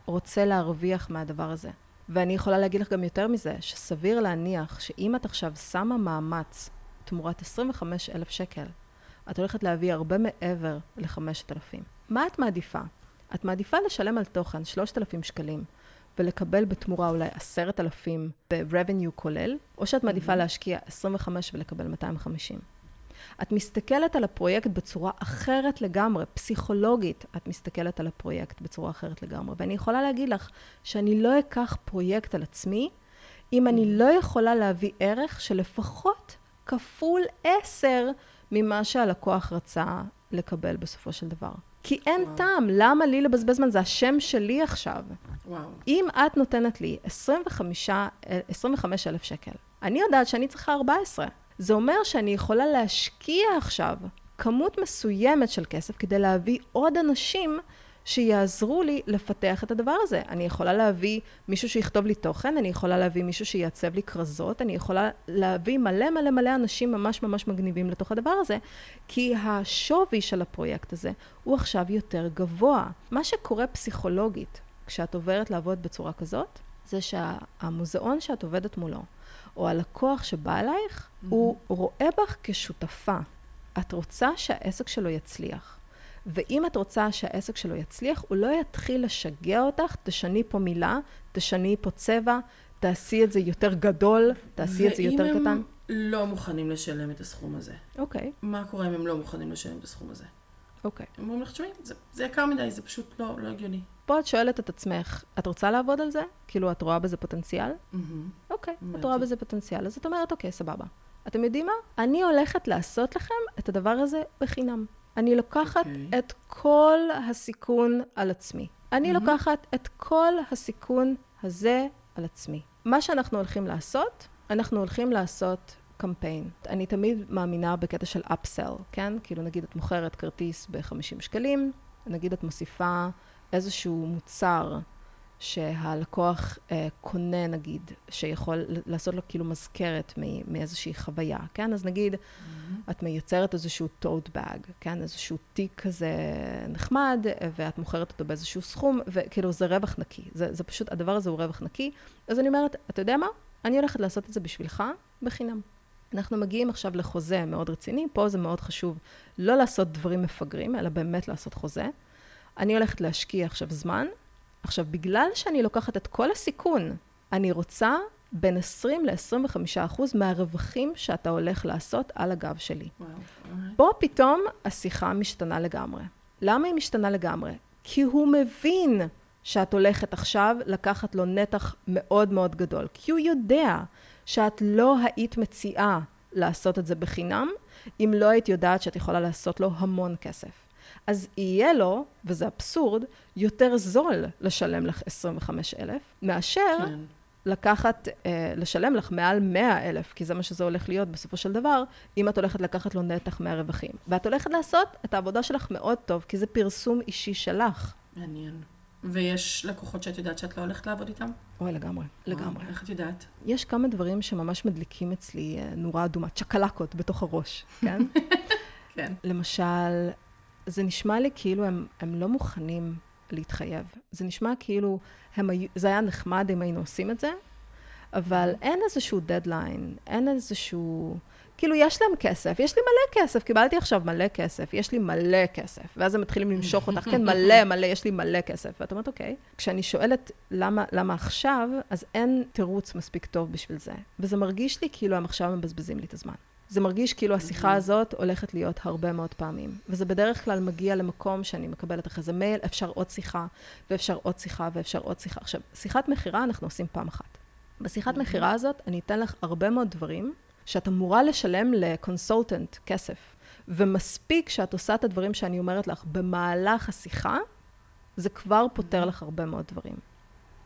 רוצה להרוויח מהדבר הזה. ואני יכולה להגיד לך גם יותר מזה, שסביר להניח שאם את עכשיו שמה מאמץ תמורת 25 אלף שקל, את הולכת להביא הרבה מעבר ל-5,000. מה את מעדיפה? את מעדיפה לשלם על תוכן 3,000 שקלים ולקבל בתמורה אולי 10,000 ב-revenue כולל, או שאת מעדיפה להשקיע 25 ולקבל 250. את מסתכלת על הפרויקט בצורה אחרת לגמרי, פסיכולוגית את מסתכלת על הפרויקט בצורה אחרת לגמרי. ואני יכולה להגיד לך שאני לא אקח פרויקט על עצמי, אם אני לא יכולה להביא ערך שלפחות כפול עשר ממה שהלקוח רצה לקבל בסופו של דבר. כי אין וואו. טעם, למה לי לבזבז זמן? זה השם שלי עכשיו. וואו. אם את נותנת לי 25 אלף שקל, אני יודעת שאני צריכה 14. זה אומר שאני יכולה להשקיע עכשיו כמות מסוימת של כסף כדי להביא עוד אנשים שיעזרו לי לפתח את הדבר הזה. אני יכולה להביא מישהו שיכתוב לי תוכן, אני יכולה להביא מישהו שיעצב לי כרזות, אני יכולה להביא מלא מלא מלא אנשים ממש ממש מגניבים לתוך הדבר הזה, כי השווי של הפרויקט הזה הוא עכשיו יותר גבוה. מה שקורה פסיכולוגית כשאת עוברת לעבוד בצורה כזאת, זה שהמוזיאון שאת עובדת מולו, או הלקוח שבא אלייך, mm-hmm. הוא רואה בך כשותפה. את רוצה שהעסק שלו יצליח. ואם את רוצה שהעסק שלו יצליח, הוא לא יתחיל לשגע אותך, תשני פה מילה, תשני פה צבע, תעשי את זה יותר גדול, תעשי את זה יותר קטן. ואם הם לא מוכנים לשלם את הסכום הזה, אוקיי, מה קורה אם הם לא מוכנים לשלם את הסכום הזה? אוקיי. הם אומרים לך, תשמעי, זה, זה יקר מדי, זה פשוט לא, לא הגיוני. פה את שואלת את עצמך, את רוצה לעבוד על זה? כאילו, את רואה בזה פוטנציאל? מהמם. אוקיי, את הבנתי. רואה בזה פוטנציאל, אז את אומרת, אוקיי, סבבה. אתם יודעים מה? אני הולכת לעשות לכם את הדבר הזה בחינם. אני לוקחת אוקיי. את כל הסיכון על עצמי. אני מהמם. לוקחת את כל הסיכון הזה על עצמי. מה שאנחנו הולכים לעשות, אנחנו הולכים לעשות קמפיין. אני תמיד מאמינה בקטע של אפסל, כן? כאילו נגיד את מוכרת כרטיס ב-50 שקלים, נגיד את מוסיפה איזשהו מוצר שהלקוח אה, קונה נגיד, שיכול לעשות לו כאילו מזכרת מאיזושהי חוויה, כן? אז נגיד, את מייצרת איזשהו tote bag, כן? איזשהו תיק כזה נחמד, ואת מוכרת אותו באיזשהו סכום, וכאילו זה רווח נקי. זה, זה פשוט, הדבר הזה הוא רווח נקי. אז אני אומרת, אתה יודע מה? אני הולכת לעשות את זה בשבילך בחינם. אנחנו מגיעים עכשיו לחוזה מאוד רציני, פה זה מאוד חשוב לא לעשות דברים מפגרים, אלא באמת לעשות חוזה. אני הולכת להשקיע עכשיו זמן. עכשיו, בגלל שאני לוקחת את כל הסיכון, אני רוצה בין 20 ל-25 אחוז מהרווחים שאתה הולך לעשות על הגב שלי. וואו, אוקיי. פה פתאום השיחה משתנה לגמרי. למה היא משתנה לגמרי? כי הוא מבין שאת הולכת עכשיו לקחת לו נתח מאוד מאוד גדול. כי הוא יודע שאת לא היית מציעה לעשות את זה בחינם, אם לא היית יודעת שאת יכולה לעשות לו המון כסף. אז יהיה לו, וזה אבסורד, יותר זול לשלם לך 25,000, מאשר כן. לקחת, אה, לשלם לך מעל 100 אלף, כי זה מה שזה הולך להיות בסופו של דבר, אם את הולכת לקחת לו נתח מהרווחים. ואת הולכת לעשות את העבודה שלך מאוד טוב, כי זה פרסום אישי שלך. מעניין. ויש לקוחות שאת יודעת שאת לא הולכת לעבוד איתם? אוי, לגמרי, לגמרי. איך את יודעת? יש כמה דברים שממש מדליקים אצלי אה, נורה אדומה, צ'קלקות בתוך הראש, כן? כן. למשל, זה נשמע לי כאילו הם, הם לא מוכנים להתחייב. זה נשמע כאילו, הם, היו- זה היה נחמד אם היינו עושים את זה, אבל אין איזשהו דדליין, אין איזשהו... כאילו, יש להם כסף, יש לי מלא כסף, קיבלתי עכשיו מלא כסף, יש לי מלא כסף, ואז הם מתחילים למשוך אותך, כן, מלא, מלא, יש לי מלא כסף. ואת אומרת, אוקיי. כשאני שואלת למה, למה עכשיו, אז אין תירוץ מספיק טוב בשביל זה. וזה מרגיש לי כאילו הם עכשיו מבזבזים לי את הזמן. זה מרגיש כאילו השיחה הזאת הולכת להיות הרבה מאוד פעמים. וזה בדרך כלל מגיע למקום שאני מקבלת אחרי זה מייל, אפשר עוד שיחה, ואפשר עוד שיחה, ואפשר עוד שיחה. עכשיו, שיחת מכירה אנחנו עושים פעם אחת. בשיחת מכירה הזאת אני אתן לך הרבה מאוד דברים שאת אמורה לשלם לקונסולטנט כסף. ומספיק שאת עושה את הדברים שאני אומרת לך במהלך השיחה, זה כבר פותר לך הרבה מאוד דברים.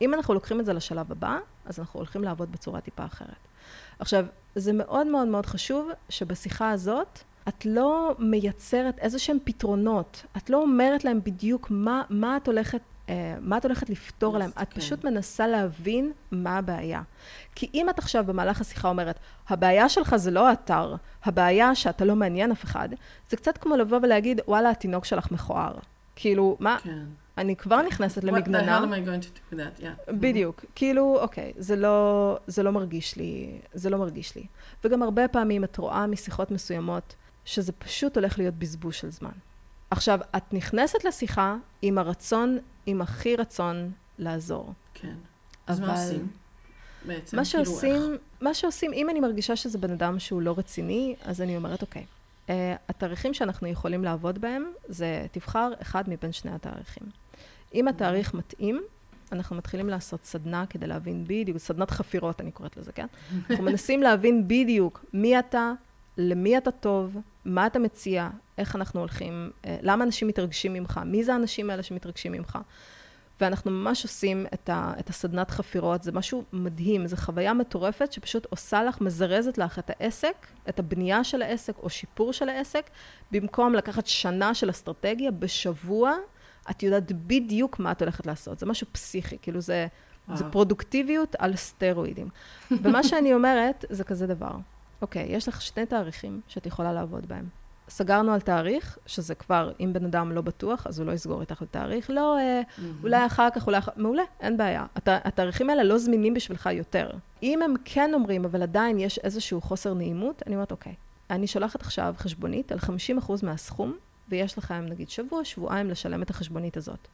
אם אנחנו לוקחים את זה לשלב הבא, אז אנחנו הולכים לעבוד בצורה טיפה אחרת. עכשיו, זה מאוד מאוד מאוד חשוב שבשיחה הזאת את לא מייצרת איזה שהם פתרונות. את לא אומרת להם בדיוק מה, מה את הולכת... אה, מה את הולכת לפתור עליהם? את כן. פשוט מנסה להבין מה הבעיה. כי אם את עכשיו במהלך השיחה אומרת, הבעיה שלך זה לא האתר, הבעיה שאתה לא מעניין אף אחד, זה קצת כמו לבוא ולהגיד, וואלה, התינוק שלך מכוער. כאילו, מה, כן. אני כבר נכנסת What the למגננה. hell am I going to do that? Yeah. בדיוק. כאילו, אוקיי, זה לא, זה לא מרגיש לי, זה לא מרגיש לי. וגם הרבה פעמים את רואה משיחות מסוימות, שזה פשוט הולך להיות בזבוז של זמן. עכשיו, את נכנסת לשיחה עם הרצון, עם הכי רצון לעזור. כן. אז מה עושים? בעצם, מה כאילו, שעושים, איך? מה שעושים, אם אני מרגישה שזה בן אדם שהוא לא רציני, אז אני אומרת, אוקיי, uh, התאריכים שאנחנו יכולים לעבוד בהם, זה תבחר אחד מבין שני התאריכים. אם התאריך מתאים, אנחנו מתחילים לעשות סדנה כדי להבין בדיוק, סדנת חפירות אני קוראת לזה, כן? אנחנו מנסים להבין בדיוק מי אתה, למי אתה טוב, מה אתה מציע, איך אנחנו הולכים, אה, למה אנשים מתרגשים ממך, מי זה האנשים האלה שמתרגשים ממך. ואנחנו ממש עושים את, ה, את הסדנת חפירות, זה משהו מדהים, זו חוויה מטורפת שפשוט עושה לך, מזרזת לך את העסק, את הבנייה של העסק או שיפור של העסק, במקום לקחת שנה של אסטרטגיה, בשבוע את יודעת בדיוק מה את הולכת לעשות. זה משהו פסיכי, כאילו זה, זה וואו. פרודוקטיביות על סטרואידים. ומה שאני אומרת זה כזה דבר, אוקיי, יש לך שני תאריכים שאת יכולה לעבוד בהם. סגרנו על תאריך, שזה כבר, אם בן אדם לא בטוח, אז הוא לא יסגור איתך על תאריך. לא, אה, אולי אחר כך, אולי אחר מעולה, אין בעיה. הת, התאריכים האלה לא זמינים בשבילך יותר. אם הם כן אומרים, אבל עדיין יש איזשהו חוסר נעימות, אני אומרת, אוקיי, אני שולחת עכשיו חשבונית על 50% מהסכום, ויש לכם נגיד שבוע, שבועיים לשלם את החשבונית הזאת.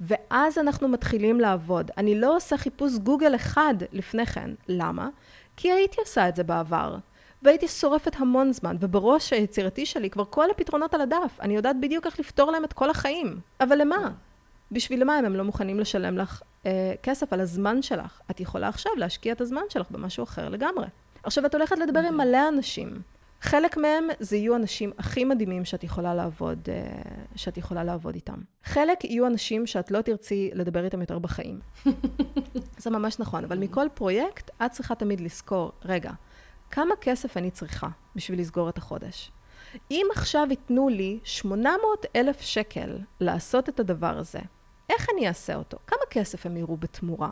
ואז אנחנו מתחילים לעבוד. אני לא עושה חיפוש גוגל אחד לפני כן. למה? כי הייתי עושה את זה בעבר. והייתי שורפת המון זמן, ובראש היצירתי שלי כבר כל הפתרונות על הדף. אני יודעת בדיוק איך לפתור להם את כל החיים. אבל למה? בשביל מה אם הם לא מוכנים לשלם לך אה, כסף על הזמן שלך? את יכולה עכשיו להשקיע את הזמן שלך במשהו אחר לגמרי. עכשיו, את הולכת לדבר עם מלא אנשים. חלק מהם זה יהיו אנשים הכי מדהימים שאת יכולה לעבוד, אה, שאת יכולה לעבוד איתם. חלק יהיו אנשים שאת לא תרצי לדבר איתם יותר בחיים. זה ממש נכון, אבל מכל פרויקט את צריכה תמיד לזכור, רגע, כמה כסף אני צריכה בשביל לסגור את החודש? אם עכשיו ייתנו לי 800 אלף שקל לעשות את הדבר הזה, איך אני אעשה אותו? כמה כסף הם יראו בתמורה?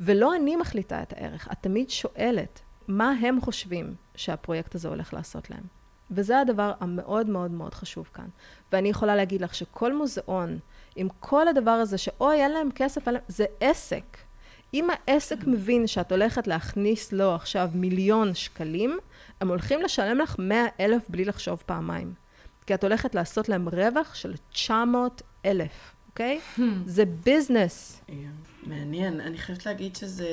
ולא אני מחליטה את הערך, את תמיד שואלת מה הם חושבים שהפרויקט הזה הולך לעשות להם. וזה הדבר המאוד מאוד מאוד חשוב כאן. ואני יכולה להגיד לך שכל מוזיאון, עם כל הדבר הזה שאוי, אין להם כסף, זה עסק. אם העסק מבין שאת הולכת להכניס לו עכשיו מיליון שקלים, הם הולכים לשלם לך 100 אלף בלי לחשוב פעמיים. כי את הולכת לעשות להם רווח של 900 אלף, אוקיי? Hmm. זה ביזנס. מעניין. אני חייבת להגיד שזה...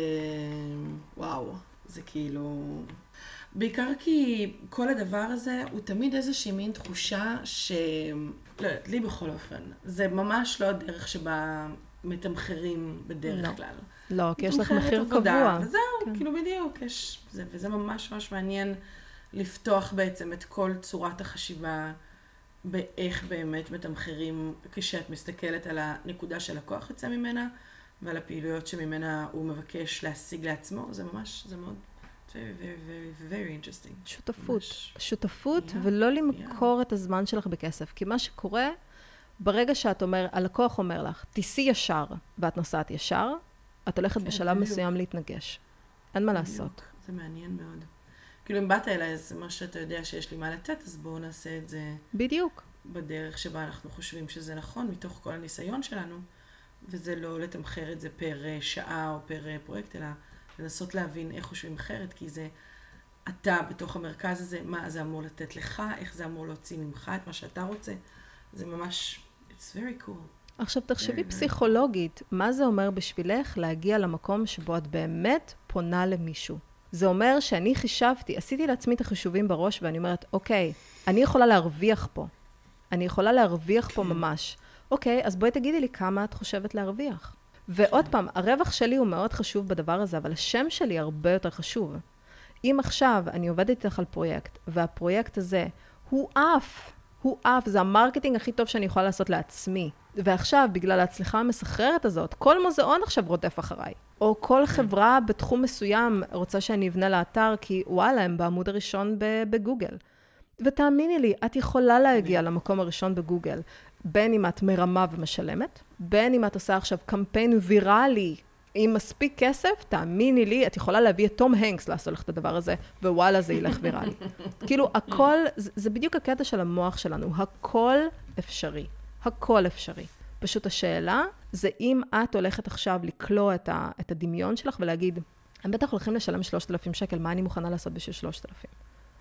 וואו. זה כאילו... בעיקר כי כל הדבר הזה הוא תמיד איזושהי מין תחושה ש... לא יודעת, לי בכל אופן. זה ממש לא הדרך שבה מתמחרים בדרך לא. כלל. לא, כי יש לך מחיר עבודה, קבוע. וזהו, כן. כאילו בדיוק, יש... זה, וזה ממש ממש מעניין לפתוח בעצם את כל צורת החשיבה באיך באמת מתמחרים כשאת מסתכלת על הנקודה שלקוח יוצא ממנה. ועל הפעילויות שממנה הוא מבקש להשיג לעצמו, זה ממש, זה מאוד, very, very, very interesting. שותפות. ממש. שותפות, yeah, ולא למכור yeah. את הזמן שלך בכסף. כי מה שקורה, ברגע שאת אומר, הלקוח אומר לך, תיסעי ישר, ואת נוסעת ישר, את הולכת כן, בשלב בדיוק. מסוים להתנגש. אין מה בדיוק. לעשות. זה מעניין מאוד. כאילו, אם באת אליי, אז מה שאתה יודע שיש לי מה לתת, אז בואו נעשה את זה... בדיוק. בדרך שבה אנחנו חושבים שזה נכון, מתוך כל הניסיון שלנו. וזה לא לתמחר את זה פר אה, שעה או פר אה, פרויקט, אלא לנסות להבין איך חושבים אחרת, כי זה אתה בתוך המרכז הזה, מה זה אמור לתת לך, איך זה אמור להוציא ממך את מה שאתה רוצה. זה ממש, it's very cool. עכשיו תחשבי very, פסיכולוגית, very... מה זה אומר בשבילך להגיע למקום שבו את באמת פונה למישהו? זה אומר שאני חישבתי, עשיתי לעצמי את החישובים בראש ואני אומרת, אוקיי, אני יכולה להרוויח פה. אני יכולה להרוויח פה ממש. אוקיי, אז בואי תגידי לי כמה את חושבת להרוויח. ועוד פעם, הרווח שלי הוא מאוד חשוב בדבר הזה, אבל השם שלי הרבה יותר חשוב. אם עכשיו אני עובדת איתך על פרויקט, והפרויקט הזה הוא עף, הוא עף, זה ה marketing הכי טוב שאני יכולה לעשות לעצמי. ועכשיו, בגלל ההצלחה המסחררת הזאת, כל מוזיאון עכשיו רודף אחריי. או כל כן. חברה בתחום מסוים רוצה שאני אבנה לאתר, כי וואלה, הם בעמוד הראשון בגוגל. ותאמיני לי, את יכולה להגיע למקום הראשון בגוגל, בין אם את מרמה ומשלמת, בין אם את עושה עכשיו קמפיין ויראלי עם מספיק כסף, תאמיני לי, את יכולה להביא את תום הנקס לעשות לך את הדבר הזה, ווואלה, זה ילך ויראלי. כאילו, הכל, זה, זה בדיוק הקטע של המוח שלנו, הכל אפשרי. הכל אפשרי. פשוט השאלה זה אם את הולכת עכשיו לקלוע את, ה, את הדמיון שלך ולהגיד, הם בטח הולכים לשלם 3,000 שקל, מה אני מוכנה לעשות בשביל 3,000?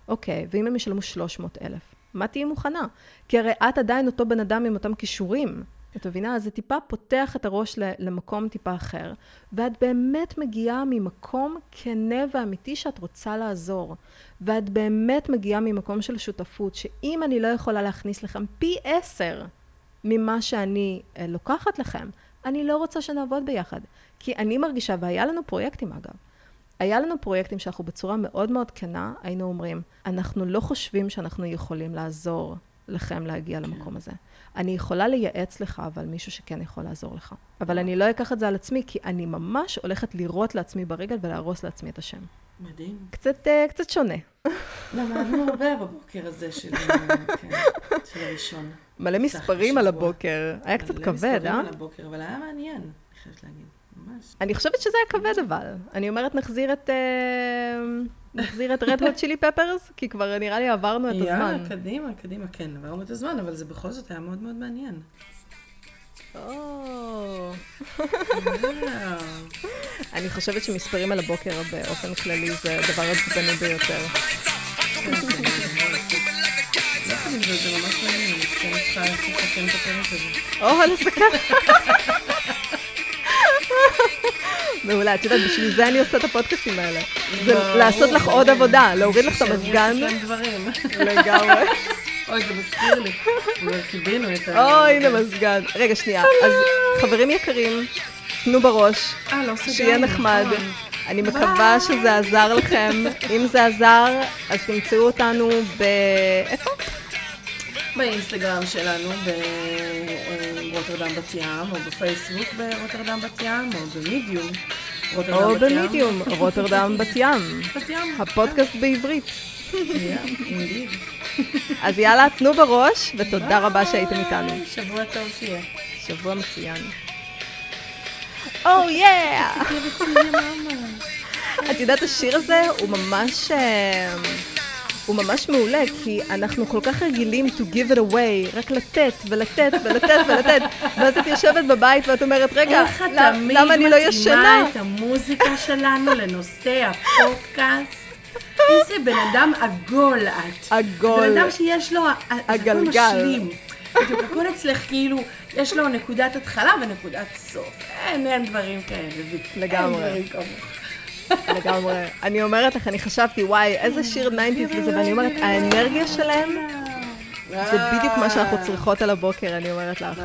אוקיי, ואם הם ישלמו 300 אלף, מה תהיי מוכנה? כי הרי את עדיין אותו בן אדם עם אותם כישורים. את מבינה? אז זה טיפה פותח את הראש למקום טיפה אחר, ואת באמת מגיעה ממקום כנה ואמיתי שאת רוצה לעזור. ואת באמת מגיעה ממקום של שותפות, שאם אני לא יכולה להכניס לכם פי עשר ממה שאני אה, לוקחת לכם, אני לא רוצה שנעבוד ביחד. כי אני מרגישה, והיה לנו פרויקטים אגב, היה לנו פרויקטים שאנחנו בצורה מאוד מאוד כנה היינו אומרים, אנחנו לא חושבים שאנחנו יכולים לעזור לכם להגיע כן. למקום הזה. אני יכולה לייעץ לך, אבל מישהו שכן יכול לעזור לך. אבל אני לא אקח את זה על עצמי, כי אני ממש הולכת לירות לעצמי ברגל ולהרוס לעצמי את השם. מדהים. קצת, uh, קצת שונה. למדנו הרבה בבוקר הזה של, כן, של הראשון. מלא מספרים על הבוקר. היה קצת כבד, אה? מלא מספרים על הבוקר, אבל היה מעניין, אני חייבת להגיד. ממש. אני חושבת שזה היה כבד אבל. אני אומרת, נחזיר את... אה, נחזיר את רד הוט צ'ילי פפרס, כי כבר נראה לי עברנו את הזמן. יאללה, קדימה, קדימה, כן, עברנו את הזמן, אבל זה בכל זאת היה מאוד מאוד מעניין. אני חושבת שמספרים על הבוקר באופן כללי זה הדבר עצבני ביותר. כן, זה ממש מעניין, אני צריכה לסכם את הפרק הזה. או, הסקה. מעולה, את יודעת, בשביל זה אני עושה את הפודקאסטים האלה. זה לעשות לך עוד. עבודה, להוריד לך את המזגן. לגמרי. אוי, זה מזכיר לי. כבר קיבינו את ה... או, הנה מזגן. רגע, שנייה. אז חברים יקרים, תנו בראש, אה, לא סגרנו. שיהיה נחמד. נכון. אני מקווה שזה עזר לכם. אם זה עזר, אז תמצאו אותנו ב... איפה? באינסטגרם שלנו, ברוטרדם בת ים, או בפייסבוק ברוטרדם בת ים, או במדיום. רוטרדם או. במדיום, רוטרדם בת ים. בת ים. הפודקאסט בעברית. אז יאללה, תנו בראש, ותודה רבה שהייתם איתנו. שבוע טוב שיהיה. שבוע מצוין. או יא! את יודעת, השיר הזה הוא ממש... הוא ממש מעולה, כי אנחנו כל כך רגילים to give it away, רק לתת ולתת ולתת ולתת, ואז את יושבת בבית ואת אומרת, רגע, איך את למ- תמיד למה אני לא ישנה? מתאימה את המוזיקה שלנו לנושא הפודקאסט? איזה בן אדם עגול את. עגול. בן אדם שיש לו, זה הכל הגלגל. משלים. בדיוק, הכל אצלך כאילו, יש לו נקודת התחלה ונקודת סוף. אין, אין דברים כאלה. לגמרי. אין דברים כמוך. לגמרי. אני אומרת לך, אני חשבתי, וואי, איזה שיר 90's וזה, ואני אומרת, האנרגיה שלהם, זה בדיוק מה שאנחנו צריכות על הבוקר, אני אומרת לך.